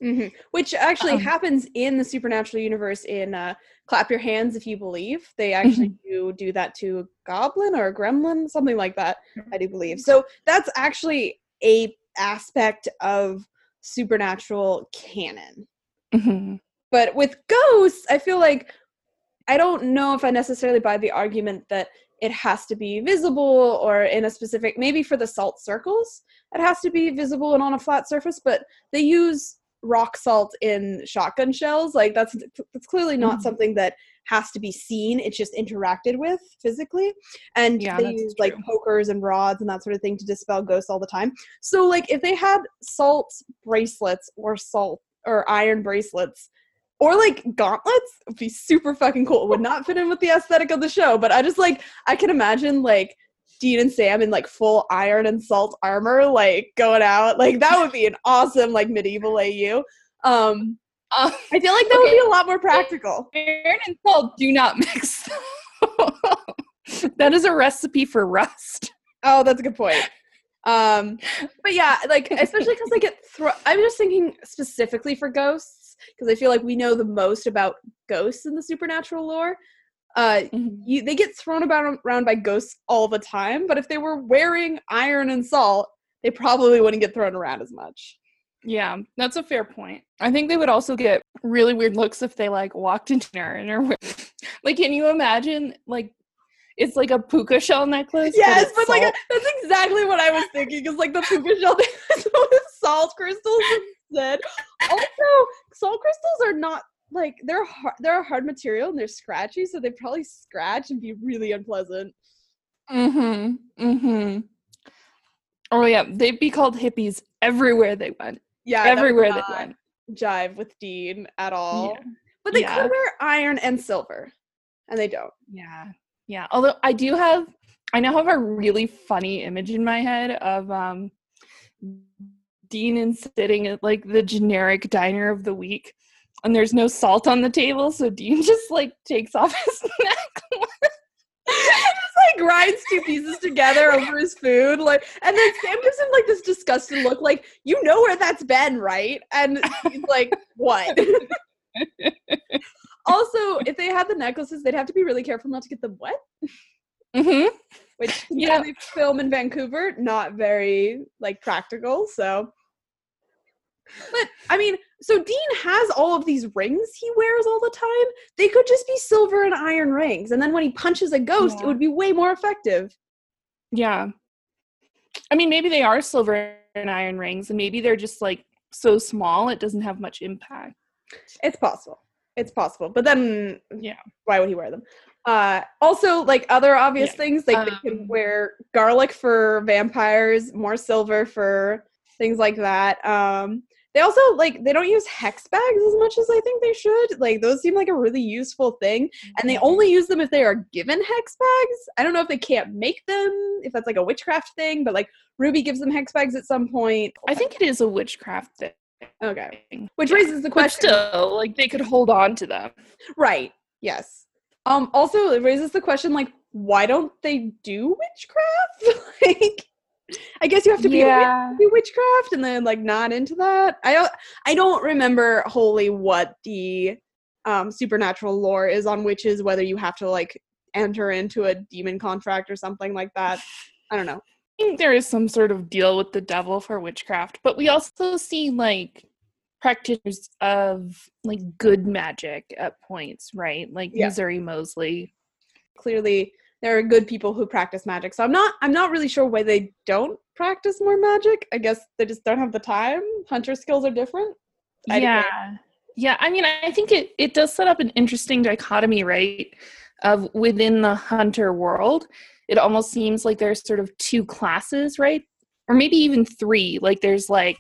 Mm-hmm. Which actually Um, happens in the supernatural universe in uh, "Clap Your Hands If You Believe." They actually do do that to a goblin or a gremlin, something like that. I do believe. So that's actually a aspect of supernatural canon. Mhm. But with ghosts, I feel like I don't know if I necessarily buy the argument that it has to be visible or in a specific maybe for the salt circles it has to be visible and on a flat surface but they use rock salt in shotgun shells like that's that's clearly not Mhm. something that has to be seen it's just interacted with physically and Yeah, they use like pokers and rods and that sort of thing to dispel ghosts all the time so like if they had salt bracelets or salt or iron bracelets or like gauntlets would be super fucking cool. It would not fit in with the aesthetic of the show, but I just like I can imagine like Dean and Sam in like full iron and salt armor, like going out. Like that would be an awesome like medieval AU. Um Uh, I feel like that would be a lot more practical. iron and salt do not mix that is a recipe for rust Oh, that's a good point. Um, but yeah, like especially because I get. I'm just thinking specifically for ghosts because I feel like we know the most about ghosts in the supernatural lore. Uh, you, they get thrown about around by ghosts all the time. But if they were wearing iron and salt, they probably wouldn't get thrown around as much. Yeah, that's a fair point. I think they would also get really weird looks if they like walked into dinner and are like, can you imagine like it's like a puka shell necklace? Yes, it's but like salt? that's exactly what I was thinking. Is like the puka shell with salt crystals instead. Also, salt crystals are not like they're hard, they're a hard material and they're scratchy, so they probably scratch and be really unpleasant. mm-hmm, mm-hmm. Oh yeah, they'd be called hippies everywhere they went. Yeah, everywhere they went. Jive with Dean at all. Yeah. But they Yeah. could wear iron and silver, and they don't. Yeah. Yeah. Although I do have I now have a really funny image in my head of um Dean and sitting at like the generic diner of the week and there's no salt on the table, so Dean just like takes off his necklace. just like grinds two pieces together over his food, like, and then Sam gives him like this disgusted look, like you know where that's been, right? And he's like, what? also, if they had the necklaces, they'd have to be really careful not to get them wet. mm-hmm. Which Yeah. they film in Vancouver, not very like practical. So, but I mean, so Dean has all of these rings he wears all the time. They could just be silver and iron rings, and then when he punches a ghost, it would be way more effective. Yeah. I mean maybe they are silver and iron rings and maybe they're just like so small it doesn't have much impact. It's possible. It's possible. But then Yeah. why would he wear them? Uh also like other obvious Yeah. things, like they can Um, wear garlic for vampires, more silver for things like that. Um they also like they don't use hex bags as much as I think they should. Like those seem like a really useful thing. And they only use them if they are given hex bags. I don't know if they can't make them, if that's like a witchcraft thing, but like Ruby gives them hex bags at some point. I think it is a witchcraft thing. Okay. Which raises the But question. still, like they could hold on to them. Right. Yes. Um also it raises the question like why don't they do witchcraft? like I guess you have to be witch Yeah. do witchcraft and then like not into that. I don't I don't remember wholly what the um supernatural lore is on witches whether you have to like enter into a demon contract or something like that. I don't know. I think there is some sort of deal with the devil for witchcraft, but we also see like practitioners of like good magic at points, right? Like Yeah. Missouri Moseley. Clearly, there are good people who practice magic. So I'm not I'm not really sure why they don't practice more magic. I guess they just don't have the time. Hunter skills are different. I yeah. Yeah. I mean, I think it, it does set up an interesting dichotomy, right? Of within the hunter world. It almost seems like there's sort of two classes, right? Or maybe even three. Like there's like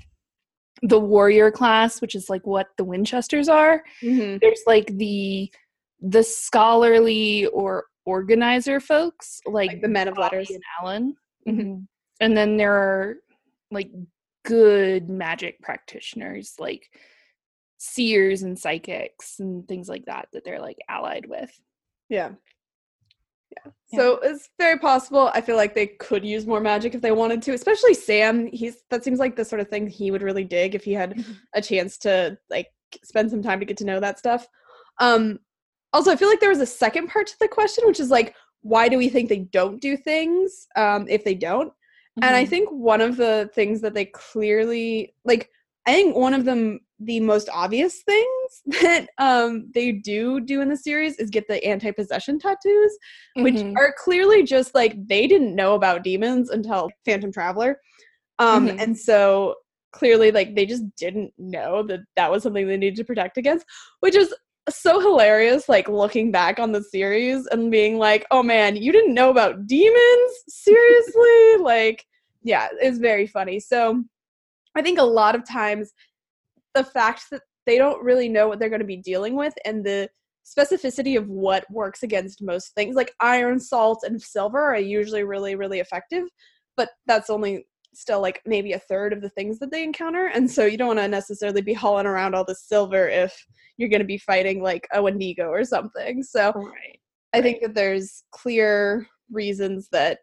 the warrior class, which is like what the Winchesters are. Mhm. there's like the the scholarly or organizer folks like, Like the men of Bobby letters. and Ellen, Mhm. and then there are like good magic practitioners like seers and psychics and things like that that they're like allied with. Yeah. Yeah. Yeah. So it's very possible. I feel like they could use more magic if they wanted to, especially Sam. He's that seems like the sort of thing he would really dig if he had a chance to like spend some time to get to know that stuff. Um also I feel like there was a second part to the question, which is like, why do we think they don't do things um if they don't? And I Mhm. think one of the things that they clearly like I think one of them the most obvious things that um they do do in the series is get the anti-possession tattoos, which Mhm. are clearly just like they didn't know about demons until Phantom Traveler. Um Mhm. and so clearly like they just didn't know that that was something they needed to protect against, which is so hilarious like looking back on the series and being like, "Oh man, you didn't know about demons? Seriously?" like yeah, it's very funny. So I think a lot of times the fact that they don't really know what they're going to be dealing with and the specificity of what works against most things like iron, salt, and silver are usually really, really effective, but that's only still like maybe a third of the things that they encounter. And so you don't want to necessarily be hauling around all the silver if you're going to be fighting like a Wendigo or something. So right. I think that there's clear reasons that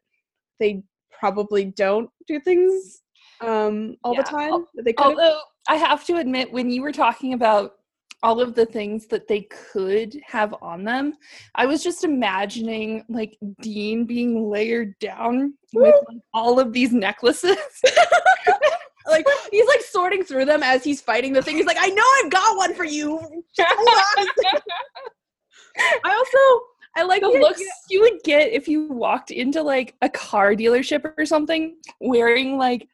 they probably don't do things um, all Yeah. the time. Although I have to admit, when you were talking about all of the things that they could have on them, I was just imagining like Dean being layered down with like, all of these necklaces. like he's like sorting through them as he's fighting the thing. He's like, I know I've got one for you. I also I like the the looks you would get if you walked into like a car dealership or something wearing like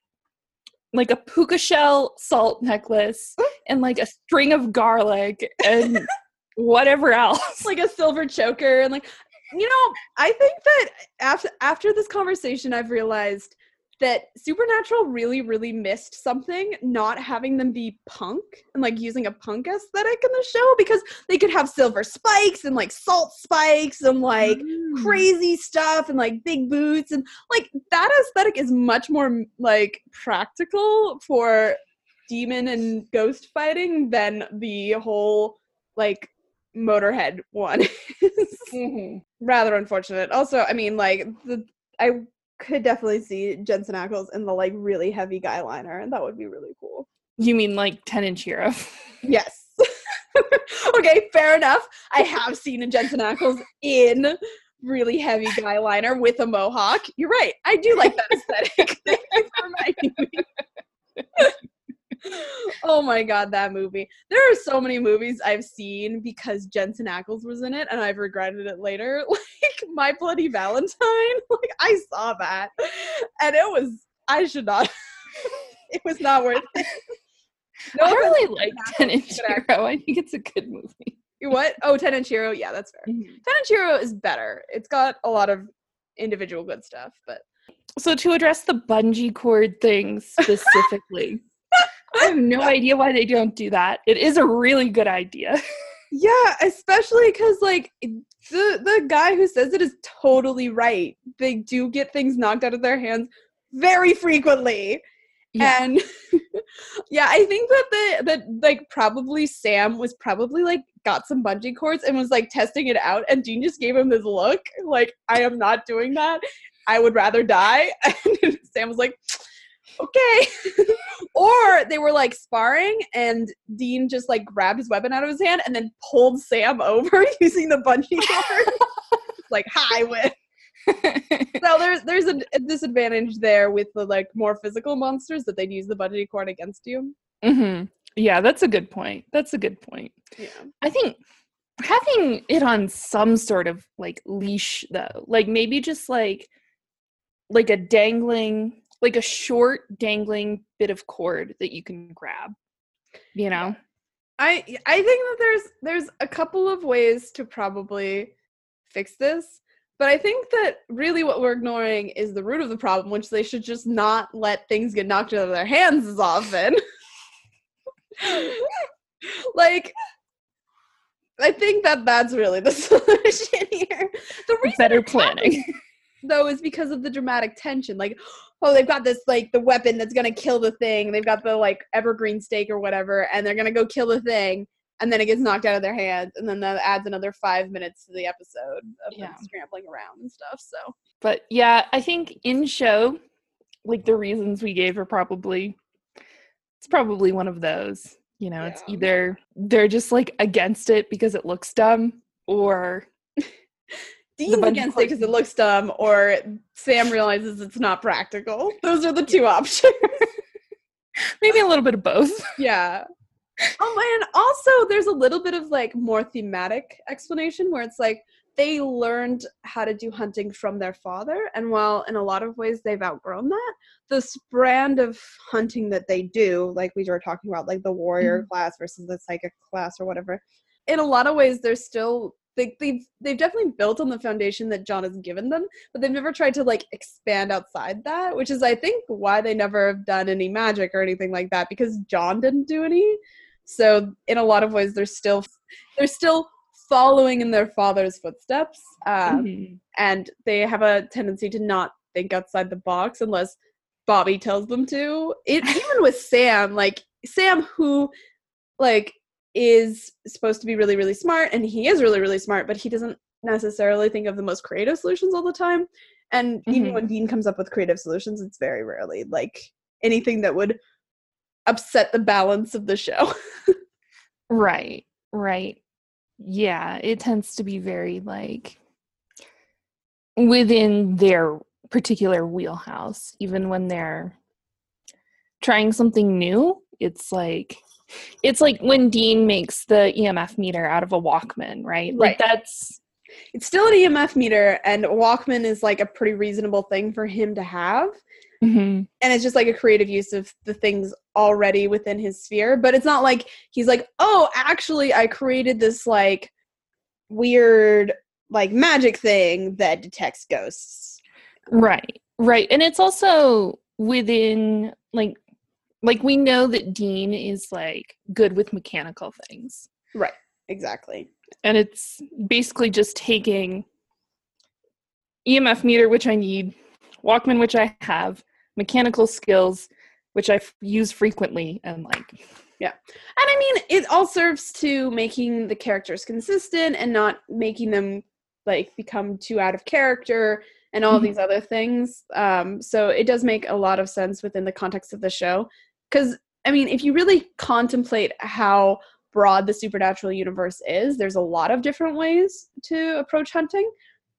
like a puka shell salt necklace and like a string of garlic and whatever else. like a silver choker and like you know i think that after after this conversation i've realized that supernatural really really missed something not having them be punk and like using a punk aesthetic in the show because they could have silver spikes and like salt spikes and like Mm. crazy stuff and like big boots and like that aesthetic is much more like practical for demon and ghost fighting than the whole like motorhead one Mhm. rather unfortunate also i mean like the i could definitely see jensen ackles in the like really heavy guy liner and that would be really cool. You mean like 10 inch hero? yes. Okay fair enough. I have seen a jensen ackles in really heavy guy liner with a mohawk. You're right. I do like that aesthetic. Thank you for reminding me. Oh my god that movie. There are so many movies i've seen because jensen ackles was in it and i've regretted it later. Like my bloody valentine like i saw that. And it was i should not it was not worth it. No I really like 10 inch hero. I think it's a good movie. what? Oh 10 inch hero yeah that's fair. Mm-hmm. 10 inch hero is better. It's got a lot of individual good stuff but So to address the bungee cord thing specifically, I have no idea why they don't do that. It is a really good idea. Yeah, especially because like the the guy who says it is totally right. They do get things knocked out of their hands very frequently. Yeah. And yeah, I think that the that like probably Sam was probably like got some bungee cords and was like testing it out and Dean just gave him this look like I am not doing that. I would rather die. And Sam was like okay. or they were like sparring and Dean just like grabbed his weapon out of his hand and then pulled Sam over using the bungee cord. like, hi, win. So there's there's a, a disadvantage there with the like more physical monsters that they'd use the bungee cord against you. hmm Yeah, that's a good point. That's a good point. Yeah. I think having it on some sort of like leash though, like maybe just like like a dangling like a short dangling bit of cord that you can grab. You know? I I think that there's there's a couple of ways to probably fix this, but I think that really what we're ignoring is the root of the problem, which they should just not let things get knocked out of their hands as often. like I think that that's really the solution here. The reason Better planning. though is because of the dramatic tension. Like, oh, they've got this like the weapon that's gonna kill the thing. They've got the like evergreen stake or whatever, and they're gonna go kill the thing, and then it gets knocked out of their hands, and then that adds another five minutes to the episode of Yeah. them scrambling around and stuff. So But yeah, I think in show, like the reasons we gave are probably it's probably one of those. You know, it's either they're just like against it because it looks dumb, or Dean's against it because it looks dumb, or Sam realizes it's not practical. Those are the two options. maybe a little bit of both. yeah. Oh, and also there's a little bit of like more thematic explanation where it's like they learned how to do hunting from their father, and while in a lot of ways they've outgrown that, this brand of hunting that they do, like we were talking about, like the warrior mm-hmm. class versus the psychic class or whatever, in a lot of ways they're still they, they've they've definitely built on the foundation that John has given them, but they've never tried to like expand outside that, which is I think why they never have done any magic or anything like that because John didn't do any. So in a lot of ways, they're still they're still following in their father's footsteps, um, Mhm. and they have a tendency to not think outside the box unless Bobby tells them to. It even with Sam, like Sam, who like is supposed to be really really smart, and he is really really smart, but he doesn't necessarily think of the most creative solutions all the time. And even Mhm. when Dean comes up with creative solutions, it's very rarely like anything that would upset the balance of the show. Right, right. Yeah, it tends to be very like within their particular wheelhouse, even when they're trying something new. It's like it's like when Dean makes the EMF meter out of a Walkman, right? Like Right. that's it's still an EMF meter, and Walkman is like a pretty reasonable thing for him to have. Mhm. and it's just like a creative use of the things already within his sphere but it's not like he's like oh actually i created this like weird like magic thing that detects ghosts Right, right. And it's also within like like we know that Dean is like good with mechanical things. right exactly and it's basically just taking EMF meter, which I need, Walkman, which I have, mechanical skills, which I f- use frequently, and like, Yeah. and i mean it all serves to making the characters consistent and not making them like become too out of character and all Mhm. these other things um so it does make a lot of sense within the context of the show because i mean if you really contemplate how broad the supernatural universe is there's a lot of different ways to approach hunting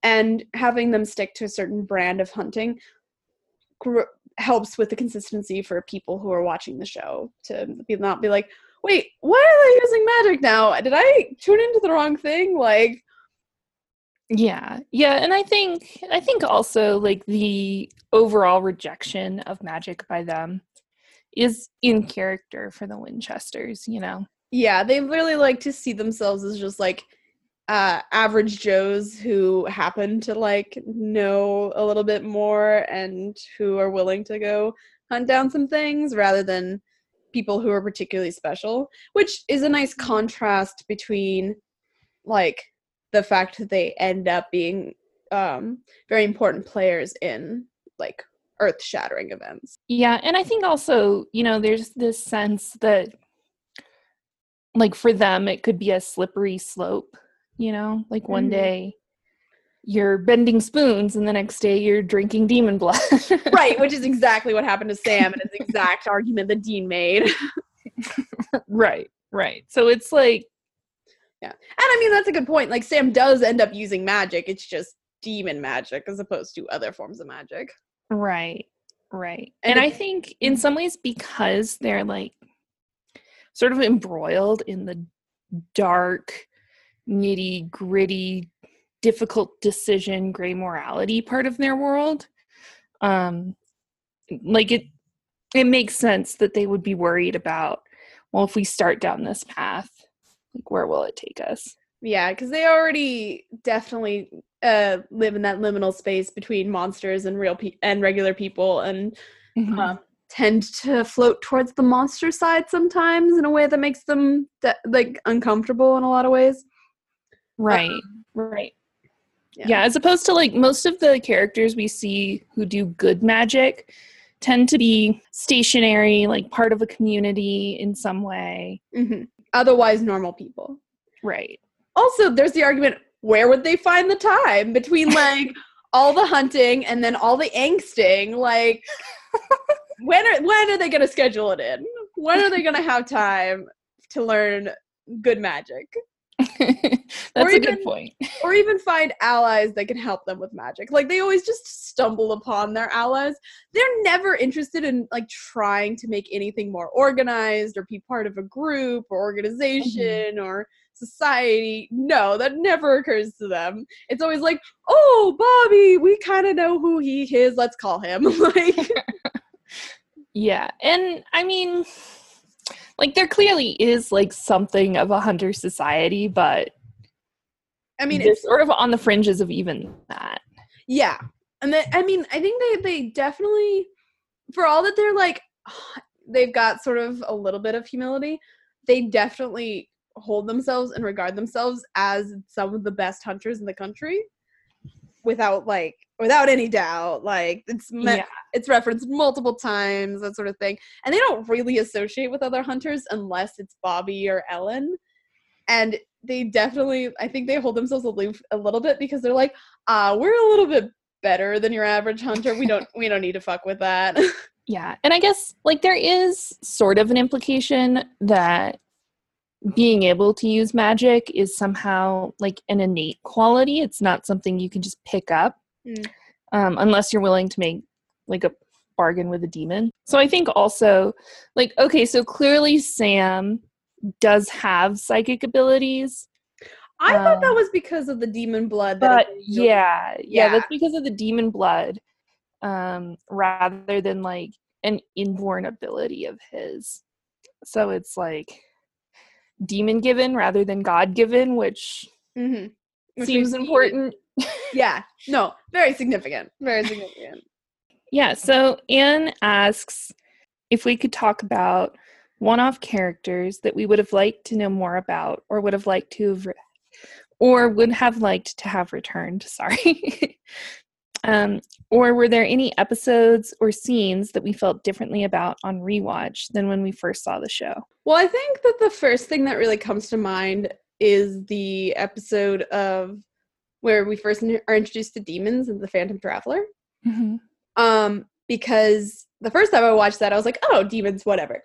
and having them stick to a certain brand of hunting gr- helps with the consistency for people who are watching the show to be not be like wait why are they using magic now did i tune into the wrong thing like yeah, yeah. And I think, I think also like the overall rejection of magic by them is in character for the Winchesters, you know? yeah they really like to see themselves as just like uh average joes who happen to like know a little bit more and who are willing to go hunt down some things rather than people who are particularly special which is a nice contrast between like the fact that they end up being um very important players in like earth shattering events Yeah, and I think also, you know, there's this sense that like for them it could be a slippery slope, you know? Like one Mhm. day you're bending spoons and the next day you're drinking demon blood. right which is exactly what happened to sam and it's the exact argument that dean made right. Right. So it's like yeah. And I mean, that's a good point. Like, Sam does end up using magic. It's just demon magic as opposed to other forms of magic. Right. Right. And And, I think in some ways because they're like sort of embroiled in the dark, nitty gritty, difficult decision, gray morality part of their world. Um, like it, it makes sense that they would be worried about. Well, if we start down this path, like where will it take us? Yeah, because they already definitely uh, live in that liminal space between monsters and real pe- and regular people, and Mhm. uh, tend to float towards the monster side sometimes in a way that makes them de- like uncomfortable in a lot of ways. right, right. yeah. yeah, as opposed to like most of the characters we see who do good magic tend to be stationary, like part of a community in some way. hmm Otherwise, normal people. Right. Also, there's the argument: where would they find the time between like all the hunting and then all the angsting? Like, when are when are they going to schedule it in? When are they going to have time to learn good magic? That's Or a good point. or even find allies that can help them with magic. Like they always just stumble upon their allies. They're never interested in like trying to make anything more organized or be part of a group or mm-hmm. organization or society. No, that never occurs to them. It's always like, "Oh, Bobby, we kind of know who he is. Let's call him." like Yeah. And I mean, like there clearly is like something of a hunter society, but I mean, it's sort of on the fringes of even that. Yeah. And then I mean, I think they they definitely for all that they're like they've got sort of a little bit of humility, they definitely hold themselves and regard themselves as some of the best hunters in the country without like without any doubt like it's me- Yeah. it's referenced multiple times that sort of thing and they don't really associate with other hunters unless it's bobby or ellen and they definitely i think they hold themselves aloof a little bit because they're like uh we're a little bit better than your average hunter we don't we don't need to fuck with that Yeah. And I guess like there is sort of an implication that being able to use magic is somehow like an innate quality. It's not something you can just pick up Mm. um, unless you're willing to make like a bargain with a demon. So I think also, like, okay, so clearly Sam does have psychic abilities, i thought that Um, was because of the demon blood that but yeah, yeah, Yeah. that's because of the demon blood um, rather than like an inborn ability of his. So it's like demon given rather than God given, which Mhm. Which seems important. yeah no very significant very significant Yeah, so Anne asks if we could talk about one off characters that we would have liked to know more about or would have liked to have re- or would have liked to have returned, sorry. Um, or were there any episodes or scenes that we felt differently about on rewatch than when we first saw the show? Well, I think that the first thing that really comes to mind is the episode of where we first are introduced to demons and the Phantom Traveler. Um, because the first time I watched that, I was like, "Oh, demons, whatever."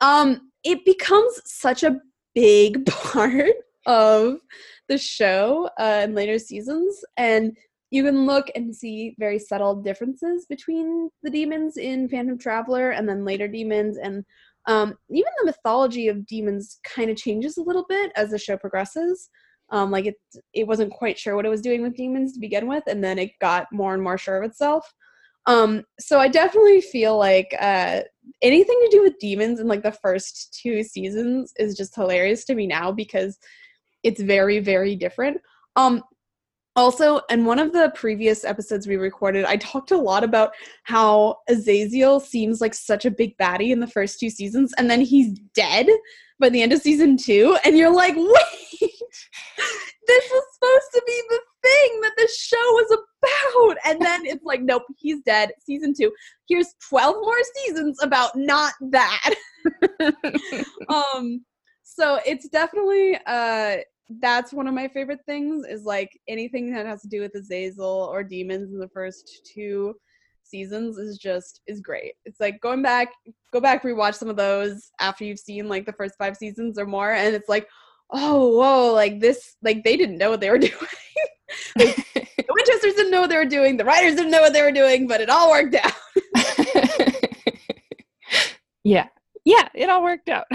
Um, it becomes such a big part of the show uh, in later seasons, and you can look and see very subtle differences between the demons in Phantom Traveler and then later demons and um, even the mythology of demons kind of changes a little bit as the show progresses. Um, like it, it wasn't quite sure what it was doing with demons to begin with, and then it got more and more sure of itself. Um, so I definitely feel like uh, anything to do with demons in like the first two seasons is just hilarious to me now because it's very, very different. Um, also, in one of the previous episodes we recorded, I talked a lot about how Azazel seems like such a big baddie in the first two seasons, and then he's dead by the end of season two, and you're like, wait, this was supposed to be the thing that the show was about. And then it's like, nope, he's dead. Season two. Here's 12 more seasons about not that. um, so it's definitely uh that's one of my favorite things is like anything that has to do with Azazel or demons in the first two seasons is just is great. It's like going back, go back, rewatch some of those after you've seen like the first five seasons or more, and it's like, oh whoa, like this, like they didn't know what they were doing. Like, the Winchesters didn't know what they were doing, the writers didn't know what they were doing, but it all worked out. yeah. Yeah, it all worked out.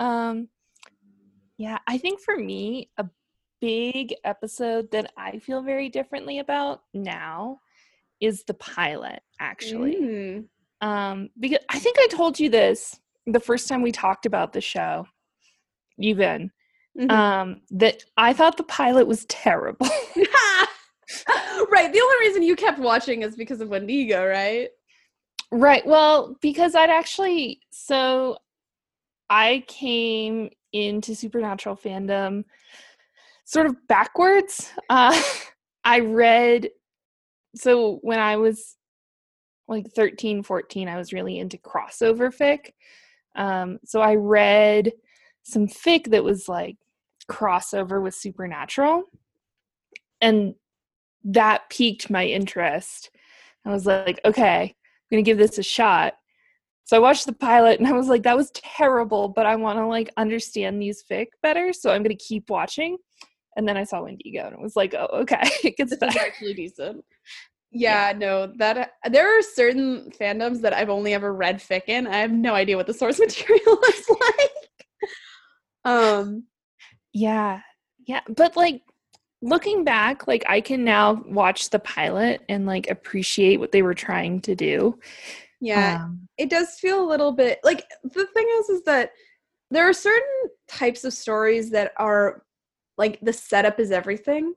Um, yeah, I think for me, a big episode that I feel very differently about now is the pilot, actually. Mm. Um, because I think I told you this the first time we talked about the show, even Mhm. um, that I thought the pilot was terrible. right. The only reason you kept watching is because of Wendigo, right? Right. Well, because I'd actually so I came into supernatural fandom sort of backwards. Uh I read so when I was like 13, 14, I was really into crossover fic. Um so I read some fic that was like crossover with supernatural and that piqued my interest. I was like, okay, I'm gonna give this a shot. So I watched the pilot and I was like, that was terrible, but I want to like understand these fic better, so I'm gonna keep watching. And then I saw Wendigo and it was like, oh, okay, it gets better. actually decent. Yeah, no, that there are certain fandoms that I've only ever read fic in. I have no idea what the source material is like. Um, Yeah, yeah, but like looking back, like I can now watch the pilot and like appreciate what they were trying to do. Yeah, Um, it does feel a little bit like the thing is is that there are certain types of stories that are like the setup is everything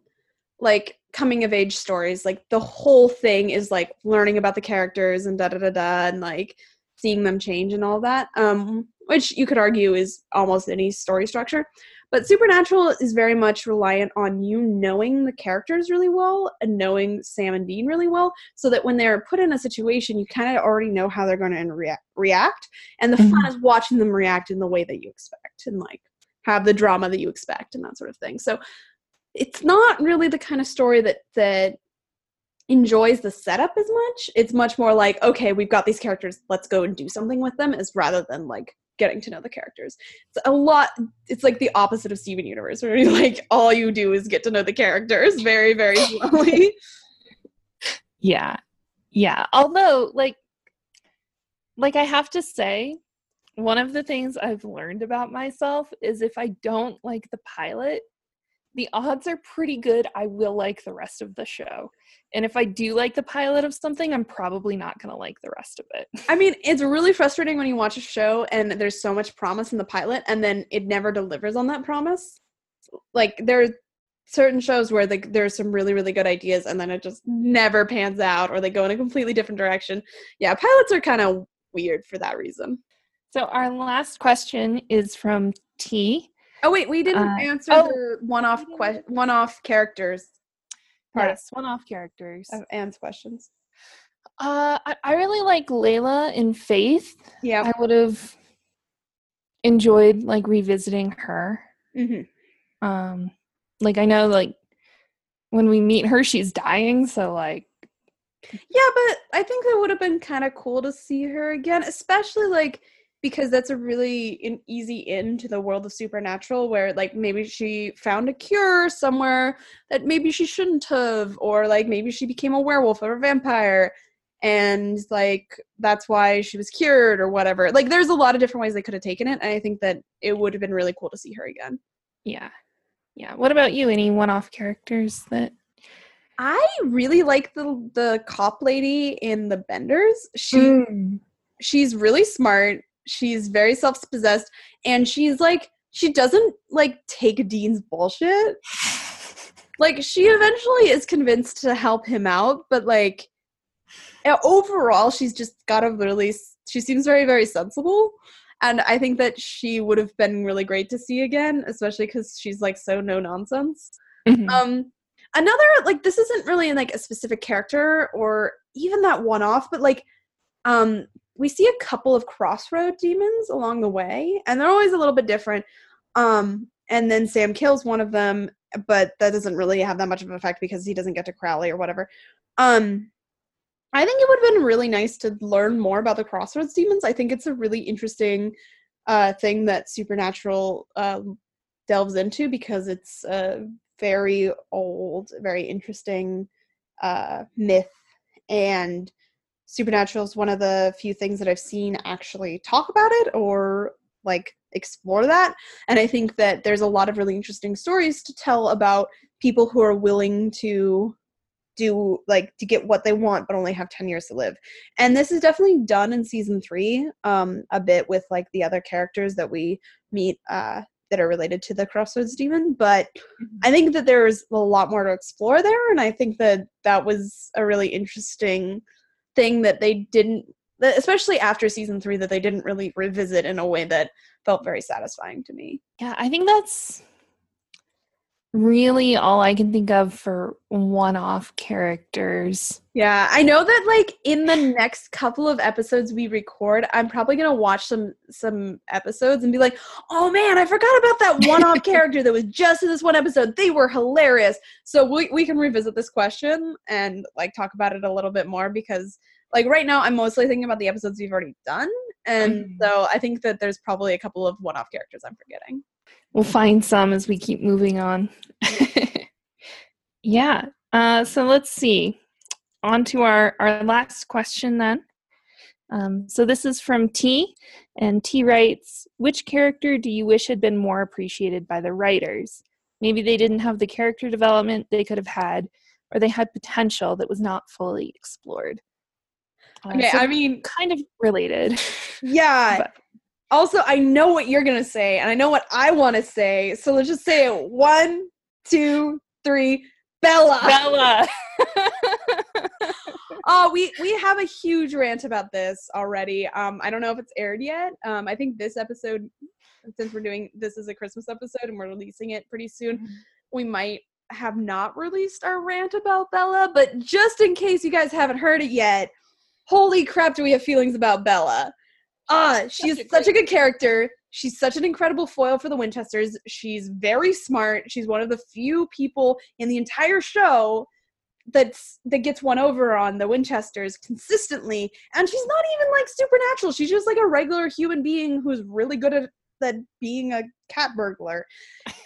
like coming of age stories like the whole thing is like learning about the characters and da da da da and like seeing them change and all that um which you could argue is almost any story structure but supernatural is very much reliant on you knowing the characters really well and knowing sam and dean really well so that when they're put in a situation you kind of already know how they're going to rea- react and the fun mm-hmm. is watching them react in the way that you expect and like have the drama that you expect and that sort of thing. So it's not really the kind of story that that enjoys the setup as much. It's much more like okay we've got these characters let's go and do something with them as rather than like getting to know the characters it's a lot it's like the opposite of steven universe where you like all you do is get to know the characters very very slowly Yeah. Yeah. Although like like I have to say one of the things I've learned about myself is if I don't like the pilot, the odds are pretty good I will like the rest of the show. And if I do like the pilot of something, I'm probably not going to like the rest of it. I mean, it's really frustrating when you watch a show and there's so much promise in the pilot and then it never delivers on that promise. Like there are certain shows where like there's some really really good ideas and then it just never pans out or they go in a completely different direction. Yeah, pilots are kind of weird for that reason. So our last question is from T. Oh wait, we didn't Uh, answer oh, the one-off we didn't. que- one-off characters part Yes, one-off characters. of Anne's questions. Uh, I, I really like Layla in Faith. Yeah. I would have enjoyed like revisiting her. hmm Um, like I know like when we meet her, she's dying. So like, Yeah, but I think it would have been kind of cool to see her again, especially like because that's a really an easy in to the world of supernatural where like maybe she found a cure somewhere that maybe she shouldn't have or like maybe she became a werewolf or a vampire and like that's why she was cured or whatever. Like there's a lot of different ways they could have taken it and I think that it would have been really cool to see her again. yeah, yeah. What about you? Any one-off characters that? I really like the the cop lady in the Benders. She Mm. she's really smart she's very self-possessed and she's like she doesn't like take dean's bullshit like she eventually is convinced to help him out but like overall she's just got a really she seems very very sensible and i think that she would have been really great to see again especially because she's like so no nonsense Mhm. um another like this isn't really in like a specific character or even that one off but like um we see a couple of crossroad demons along the way and they're always a little bit different. Um and then sam kills one of them but that doesn't really have that much of an effect because he doesn't get to crowley or whatever. Um i think it would have been really nice to learn more about the crossroads demons. I think it's a really interesting uh thing that supernatural uh, delves into because it's a very old very interesting uh myth. And supernatural is one of the few things that I've seen actually talk about it or like explore that. And I think that there's a lot of really interesting stories to tell about people who are willing to do like to get what they want but only have 10 years to live. And this is definitely done in season three um a bit with like the other characters that we meet uh that are related to the crossroads demon. But i think that there's a lot more to explore there and i think that that was a really interesting thing that they didn't especially after season three that they didn't really revisit in a way that felt very satisfying to me. Yeah, I think that's really all I can think of for one off characters. Yeah, I know that like in the next couple of episodes we record, I'm probably gonna watch some some episodes and be like, oh man, I forgot about that one-off character that was just in this one episode. They were hilarious. So we we can revisit this question and like talk about it a little bit more because like right now I'm mostly thinking about the episodes we've already done. And Mhm. so I think that there's probably a couple of one-off characters I'm forgetting. We'll find some as we keep moving on. yeah. Uh, so let's see. On to our, our last question then. Um, so this is from T, and T writes Which character do you wish had been more appreciated by the writers? Maybe they didn't have the character development they could have had, or they had potential that was not fully explored. Uh, Okay, so I mean kind of related. Yeah. But- Also, I know what you're gonna say, and I know what I want to say. So let's just say it. One, two, three. Bela. Bela. Oh, we we have a huge rant about this already. Um, I don't know if it's aired yet. Um, I think this episode, since we're doing this is a Christmas episode and we're releasing it pretty soon, Mhm. we might have not released our rant about Bela. But just in case you guys haven't heard it yet, holy crap, do we have feelings about Bela? Ah, she's Such a such a good character. She's such an incredible foil for the Winchesters. She's very smart. She's one of the few people in the entire show that's that gets one over on the Winchesters consistently. And she's not even like supernatural. She's just like a regular human being who's really good at at being a cat burglar.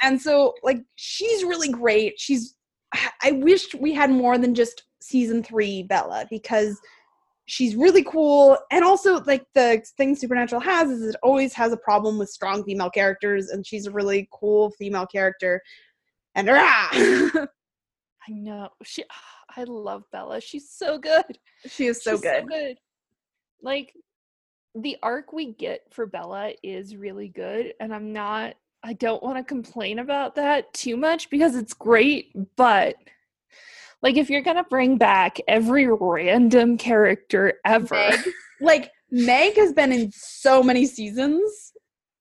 And so like she's really great. She's I- I wish we had more than just season 3 Bela because she's really cool and also like the thing supernatural has is it always has a problem with strong female characters and she's a really cool female character and rah! I know. She I love Bela. She's so good. she is so She's good Like the arc we get for Bela is really good and I'm not I don't want to complain about that too much because it's great, but like if you're going to bring back every random character ever. Meg. like meg has been in so many seasons.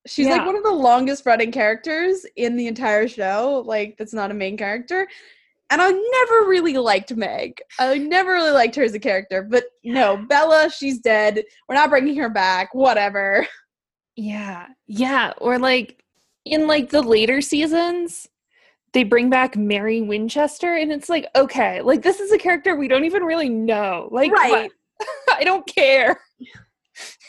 She's like one of the longest running characters in the entire show like that's not a main character. And i never really liked meg. I never really liked her as a character but no bela she's dead. We're not bringing her back. Whatever. Yeah. Yeah, or like in like the later seasons they bring back Mary Winchester and it's like okay, like this is a character we don't even really know. Like Right. I don't care.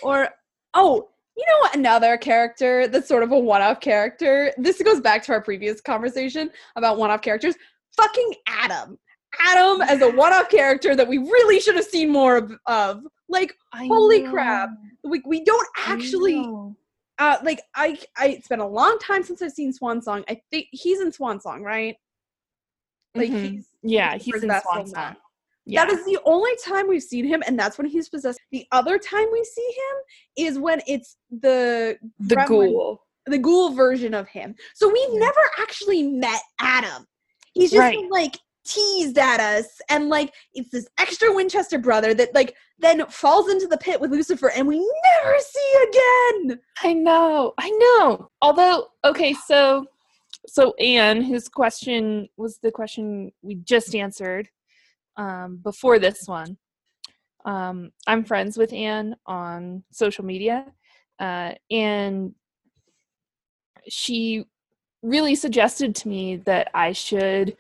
Or oh, you know what? Another character that's sort of a one-off character. This goes back to our previous conversation about one-off characters. Fucking Adam. Adam as a one-off character that we really should have seen more of. of. Like I Holy know. crap. we we don't actually. Uh like I I it's been a long time since I've seen Swan Song. I think he's in Swan Song, right? Like Mhm. he's yeah, he's he's in Swan now. Song. Yeah. That is the only time we've seen him, and that's when he's possessed. The other time we see him is when it's the the gremlin- ghoul. the ghoul version of him. So we've never actually met Adam. He's just Right. been, like teased at us, and like it's this extra Winchester brother that like then falls into the pit with Lucifer, and we never see again. I know. I know. Although, okay, so so Anne, whose question was the question we just answered um, before this one. Um, I'm friends with Anne on social media, uh, and she really suggested to me that I should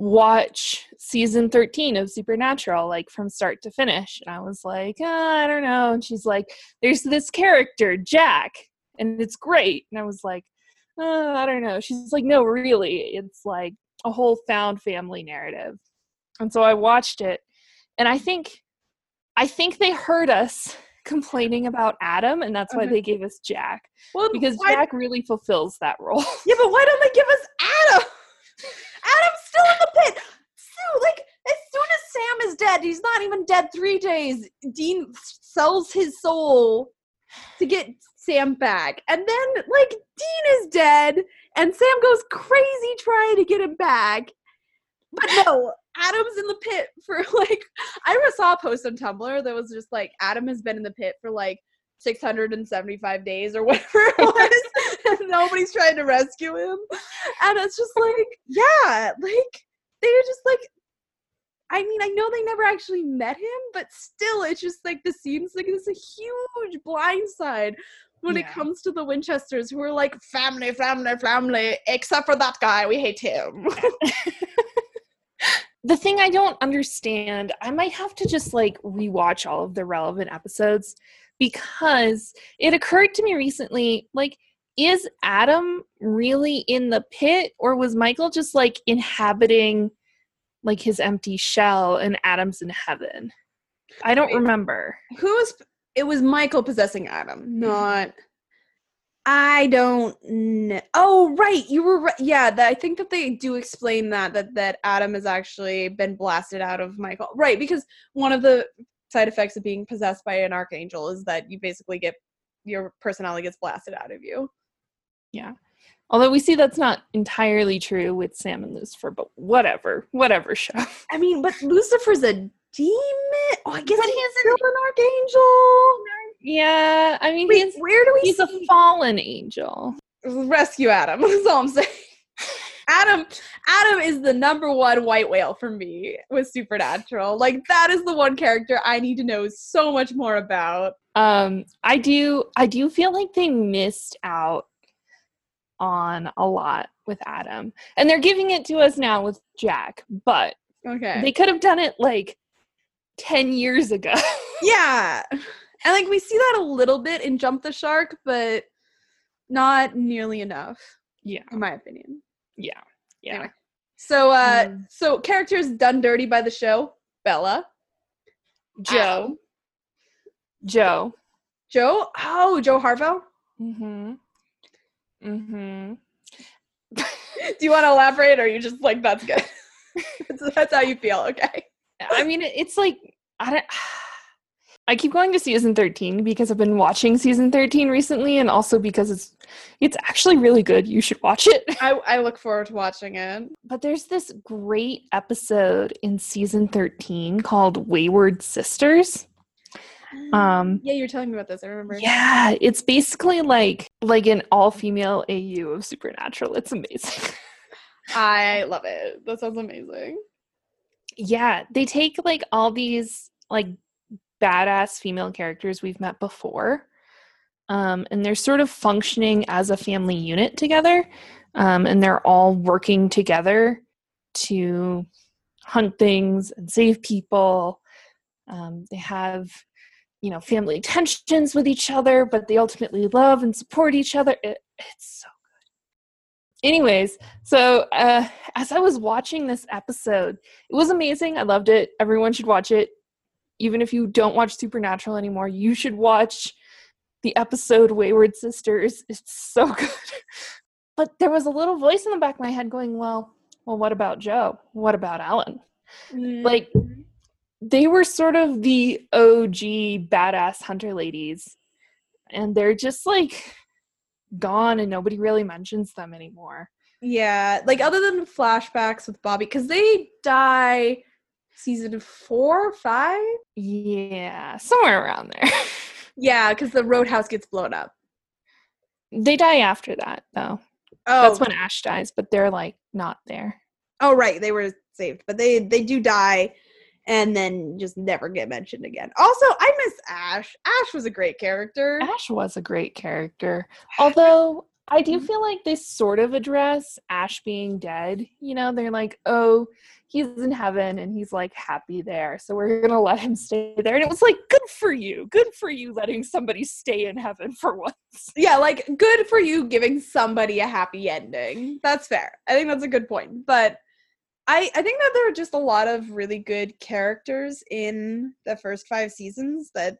watch season 13 of Supernatural, like from start to finish. And I was like, "Ah, I don't know. And she's like, there's this character, Jack, and it's great. And I was like, uh, I don't know. She's like, no, really. It's like a whole found family narrative. And so I watched it, and I think, I think they heard us complaining about Adam, and that's why Okay. they gave us Jack Well, because why- Jack really fulfills that role. Yeah, but why don't they give us? In the pit. Like, as soon as Sam is dead, he's not even dead three days. Dean sells his soul to get Sam back. And then, like, Dean is dead, and Sam goes crazy trying to get him back. But no, Adam's in the pit for like I saw a post on Tumblr that was just like Adam has been in the pit for like 675 days or whatever it was and nobody's trying to rescue him and it's just like yeah like they're just like i mean i know they never actually met him but still it's just like the seems like it's a huge blindside when it comes to the winchesters who are like family family family except for that guy we hate him. The thing I don't understand, I might have to just like rewatch all of the relevant episodes because it occurred to me recently like, is Adam really in the pit or was Michael just like inhabiting like his empty shell and Adam's in heaven? I don't remember. who was it was michael possessing adam mm-hmm. not i don't know oh right you were right yeah that, i think that they do explain that that that adam has actually been blasted out of michael right because one of the side effects of being possessed by an archangel is that you basically get your personality gets blasted out of you Yeah. Although we see that's not entirely true with Sam and Lucifer, but whatever. Whatever show. i mean but lucifer's a demon oh i guess But he's he's still an archangel Yeah, I mean Wait, he's where do we he's a fallen angel. rescue Adam. That's all I'm saying. Adam, Adam is the number one white whale for me with Supernatural. Like that is the one character I need to know so much more about. Um, I do I do feel like they missed out on a lot with Adam. And they're giving it to us now with Jack, but Okay. they could have done it like 10 years ago. yeah. And like we see that a little bit in Jump the Shark, but not nearly enough, yeah. in my opinion. Yeah. Yeah. Anyway. So uh Mm. so characters done dirty by the show. Bela. Jo. Jo. Jo. Oh, Jo Harvelle. Mhm. Mhm. Do you want to elaborate or are you just like that's good? that's, that's how you feel, okay. I mean, it's like I don't. I keep going to season 13 because I've been watching season 13 recently, and also because it's it's actually really good. You should watch it. I, I look forward to watching it. But there's this great episode in season 13 called Wayward Sisters. Um, yeah, you were telling me about this. I remember. Yeah, it's basically like like an all female AU of Supernatural. It's amazing. I love it. That sounds amazing. yeah, they take like all these like badass female characters we've met before. Um, and they're sort of functioning as a family unit together. Um, and they're all working together to hunt things and save people. Um, they have, you know, family tensions with each other, but they ultimately love and support each other. It, it's so good. Anyways, so uh, as I was watching this episode, it was amazing. I loved it. Everyone should watch it. Even if you don't watch Supernatural anymore, you should watch the episode Wayward Sisters. It's so good. But there was a little voice in the back of my head going, "Well, well, what about Jo? What about Ellen?" Like they were sort of the OG badass hunter ladies, and they're just like gone, and nobody really mentions them anymore. yeah, like other than flashbacks with Bobby, because they die season four, five. Yeah, somewhere around there. Yeah, because the roadhouse gets blown up. they die after that, though. Oh, That's when Ash dies, but they're like not there. oh, right, they were saved, but they they do die, and then just never get mentioned again. Also, I miss Ash. Ash was a great character. Ash was a great character. Although I do Mhm. feel like they sort of address Ash being dead. You know, they're like, oh, he's in heaven and he's like happy there. So we're going to let him stay there. And it was like, good for you. Good for you letting somebody stay in heaven for once. yeah, like good for you giving somebody a happy ending. That's fair. I think that's a good point. But I I think that there are just a lot of really good characters in the first five seasons that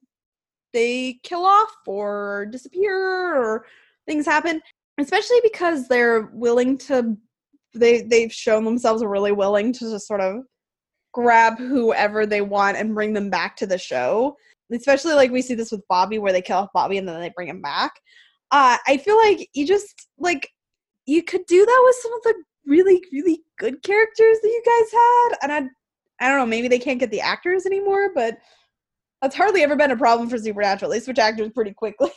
they kill off or disappear or things happen especially because they're willing to they they've shown themselves really willing to just sort of grab whoever they want and bring them back to the show. Especially like we see this with bobby where they kill off bobby and then they bring him back. Uh i feel like you just like you could do that with some of the really really good characters that you guys had and i i don't know maybe they can't get the actors anymore but that's hardly ever been a problem for supernatural they switch actors pretty quickly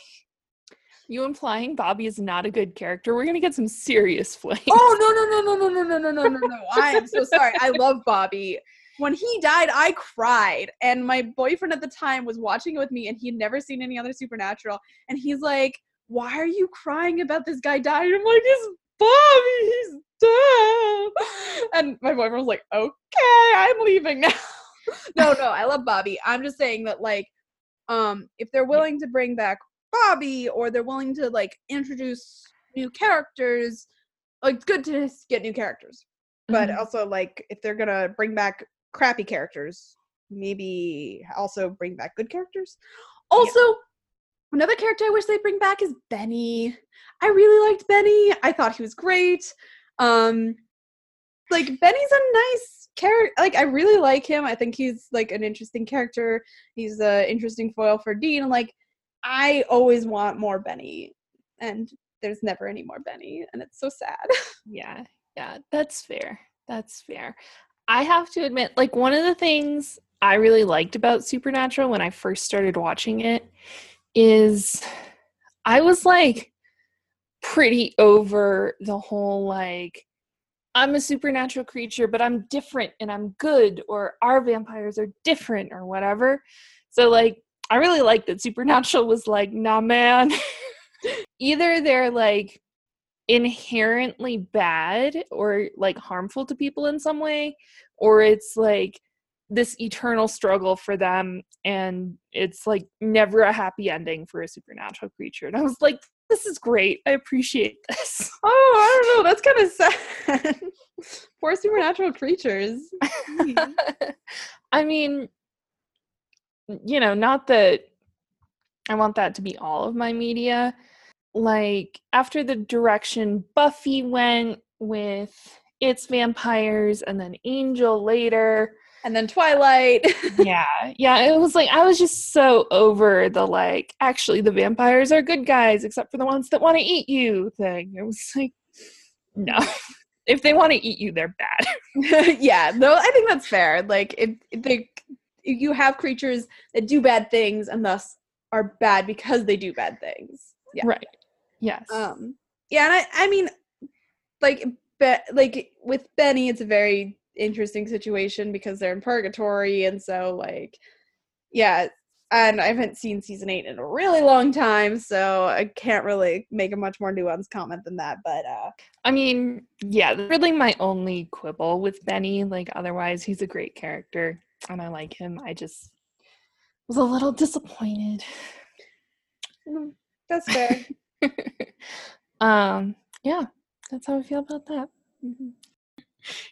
You implying Bobby is not a good character? We're gonna get some serious flames. Oh no no no no no no no no no no no! I am so sorry. I love Bobby. When he died, I cried, and my boyfriend at the time was watching it with me, and he had never seen any other Supernatural, and he's like, "Why are you crying about this guy dying?" I'm like, "It's Bobby. He's dead." And my boyfriend was like, "Okay, I'm leaving now." no, no, I love Bobby. I'm just saying that like, um, if they're willing to bring back Bobby or they're willing to like introduce new characters, like it's good to get new characters. But Mhm. also like if they're gonna bring back crappy characters, maybe also bring back good characters. Also, another character I wish they'd bring back is Benny. I really liked Benny. I thought he was great. Um like Benny's a nice character. Like I really like him. I think he's like an interesting character. He's a interesting foil for Dean. And like I always want more Benny, and there's never any more Benny, and it's so sad. Yeah, yeah, that's fair. That's fair. I have to admit, like, one of the things I really liked about Supernatural when I first started watching it is I was like pretty over the whole like, I'm a supernatural creature, but I'm different and I'm good, or our vampires are different, or whatever. So, like, I really like that Supernatural was like, nah, man. Either they're like inherently bad or like harmful to people in some way or it's like this eternal struggle for them and it's like never a happy ending for a supernatural creature and i was like this is great i appreciate this oh, I don't know. That's kind of sad. Poor supernatural creatures. i mean you know not that i want that to be all of my media like after the direction buffy went with its vampires and then angel later And then Twilight. yeah yeah it was like i was just so over the like actually the vampires are good guys except for the ones that want to eat you thing it was like no if they want to eat you they're bad yeah, no, I think that's fair. Like, if, if they, if you have creatures that do bad things and thus are bad because they do bad things. Yeah. right yes Um. Yeah, and I, I mean, like, be, like with Benny, it's a very interesting situation because they're in purgatory, and so like, yeah. And I haven't seen season eight in a really long time, so I can't really make a much more nuanced comment than that. But uh, I mean, yeah, really my only quibble with Benny. Like, otherwise, he's a great character and I like him. I just was a little disappointed. mm, that's fair. um, yeah, that's how I feel about that. Mhm.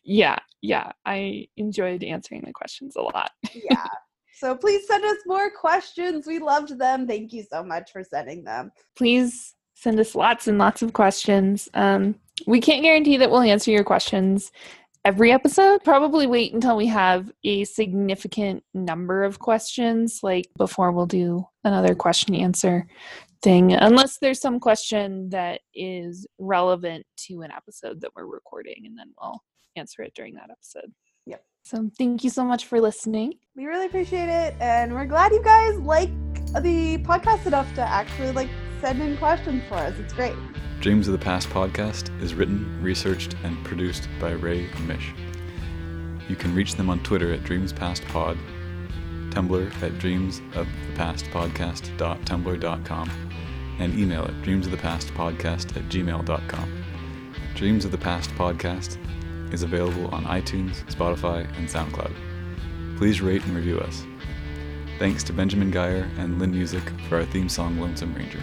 Yeah, yeah, I enjoyed answering the questions a lot. yeah. So please send us more questions. We loved them. Thank you so much for sending them. Please send us lots and lots of questions. Um, we can't guarantee that we'll answer your questions every episode. Probably wait until we have a significant number of questions, like before we'll do another question answer thing, unless there's some question that is relevant to an episode that we're recording, and then we'll answer it during that episode. Yep. So thank you so much for listening. We really appreciate it, and we're glad you guys like the podcast enough to actually like send in questions for us. It's great. Dreams of the Past podcast is written, researched, and produced by Ray and Mish. You can reach them on Twitter at DreamsPastPod, Tumblr at dreamsofthepastpodcast.tumblr.com, and email at dreamsofthepastpodcast at gmail.com. Dreams of the Past podcast is available on iTunes, Spotify, and SoundCloud. Please rate and review us. Thanks to Benjamin Geyer and Lynn Music for our theme song Lonesome Ranger.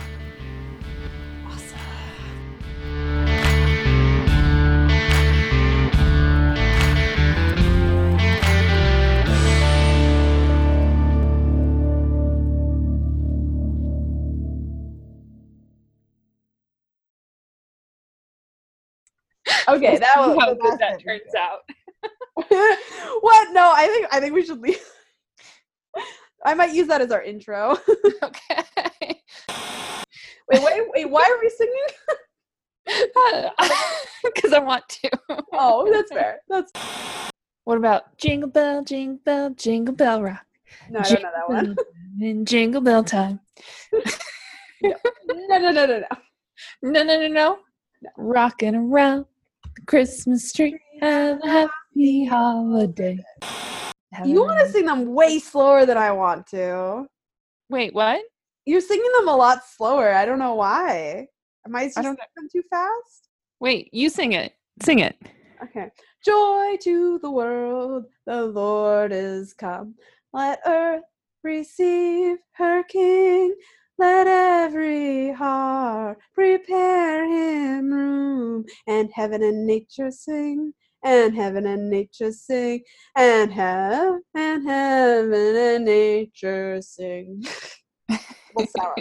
Okay, that was how good that turns out. what? No, I think I think we should leave. I might use that as our intro. Okay. wait, wait, wait. Why are we singing? Because I want to. Oh, that's fair. That's What about Jingle Bell, Jingle Bell, Jingle Bell Rock? no, I don't know that one. In Jingle Bell time. No, no, no, no, no. No, no, no, no. Rocking around the Christmas tree. Have a happy holiday. Have You want to sing them way slower than I want to. Wait, what? You're singing them a lot slower. I don't know why. Am I just I singing don't them too fast? Wait, you sing it. Sing it. Okay. Joy to the world, the Lord is come. Let earth receive her King. Let every heart prepare him room. And heaven and nature sing. And heaven and nature sing. And heaven and heaven and nature sing. Sour.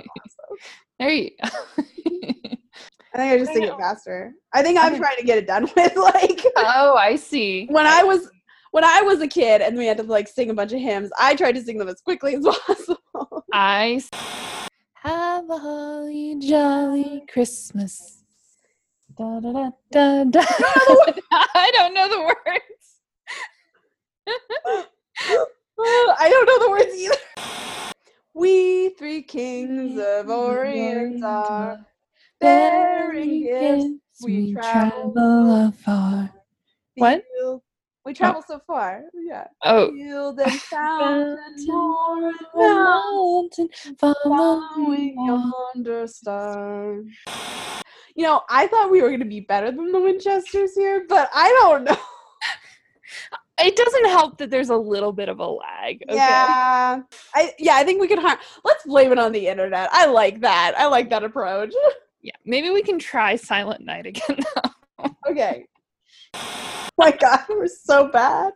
There you I think I just sing it faster. I think I'm trying to get it done with like Oh, I see. when I was when I was a kid and we had to like sing a bunch of hymns, I tried to sing them as quickly as possible. I s- have a holly jolly Christmas. Da, da, da, da, da. I don't know the words. I don't know the words either. We three kings of Orient are bearing gifts. We travel afar. What? We oh. travel so far. Yeah. Oh. Fountain, moor and Mountain, following yonder star. You know, I thought we were going to be better than the Winchesters here, but I don't know. It doesn't help that there's a little bit of a lag. Okay? Yeah, I yeah, I think we can. Har- Let's blame it on the internet. I like that. I like that approach. Yeah. Maybe we can try Silent Night again. okay. My God, we're so bad.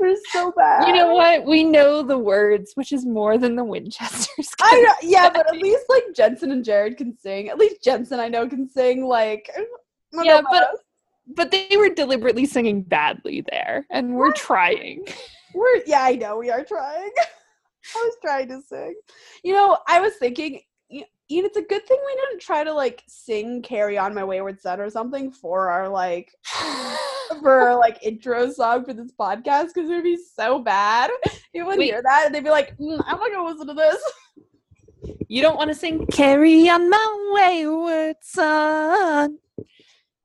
we're so bad. you know what? We know the words, which is more than the Winchesters. I know, yeah, but at least like Jensen and Jared can sing. At least Jensen, I know, can sing. Like, Yeah, but- us. but they were deliberately singing badly there, and we're trying. we're yeah, I know we are trying. I was trying to sing. You know, I was thinking. Y- You know, it's a good thing we didn't try to like sing "Carry On My Wayward Son" or something for our like for our like intro song for this podcast because it would be so bad. You would Wait. hear that and they'd be like, "Mm, "I'm not gonna listen to this." You don't want to sing "Carry on my wayward son."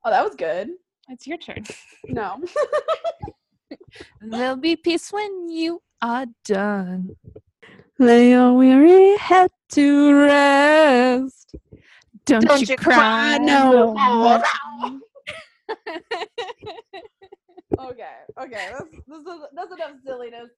Oh, that was good. It's your turn. No. There'll be peace when you are done. Lay your weary head to rest. Don't, Don't you, you cry, cry no more. Okay, okay, that's, that's, that's enough silliness.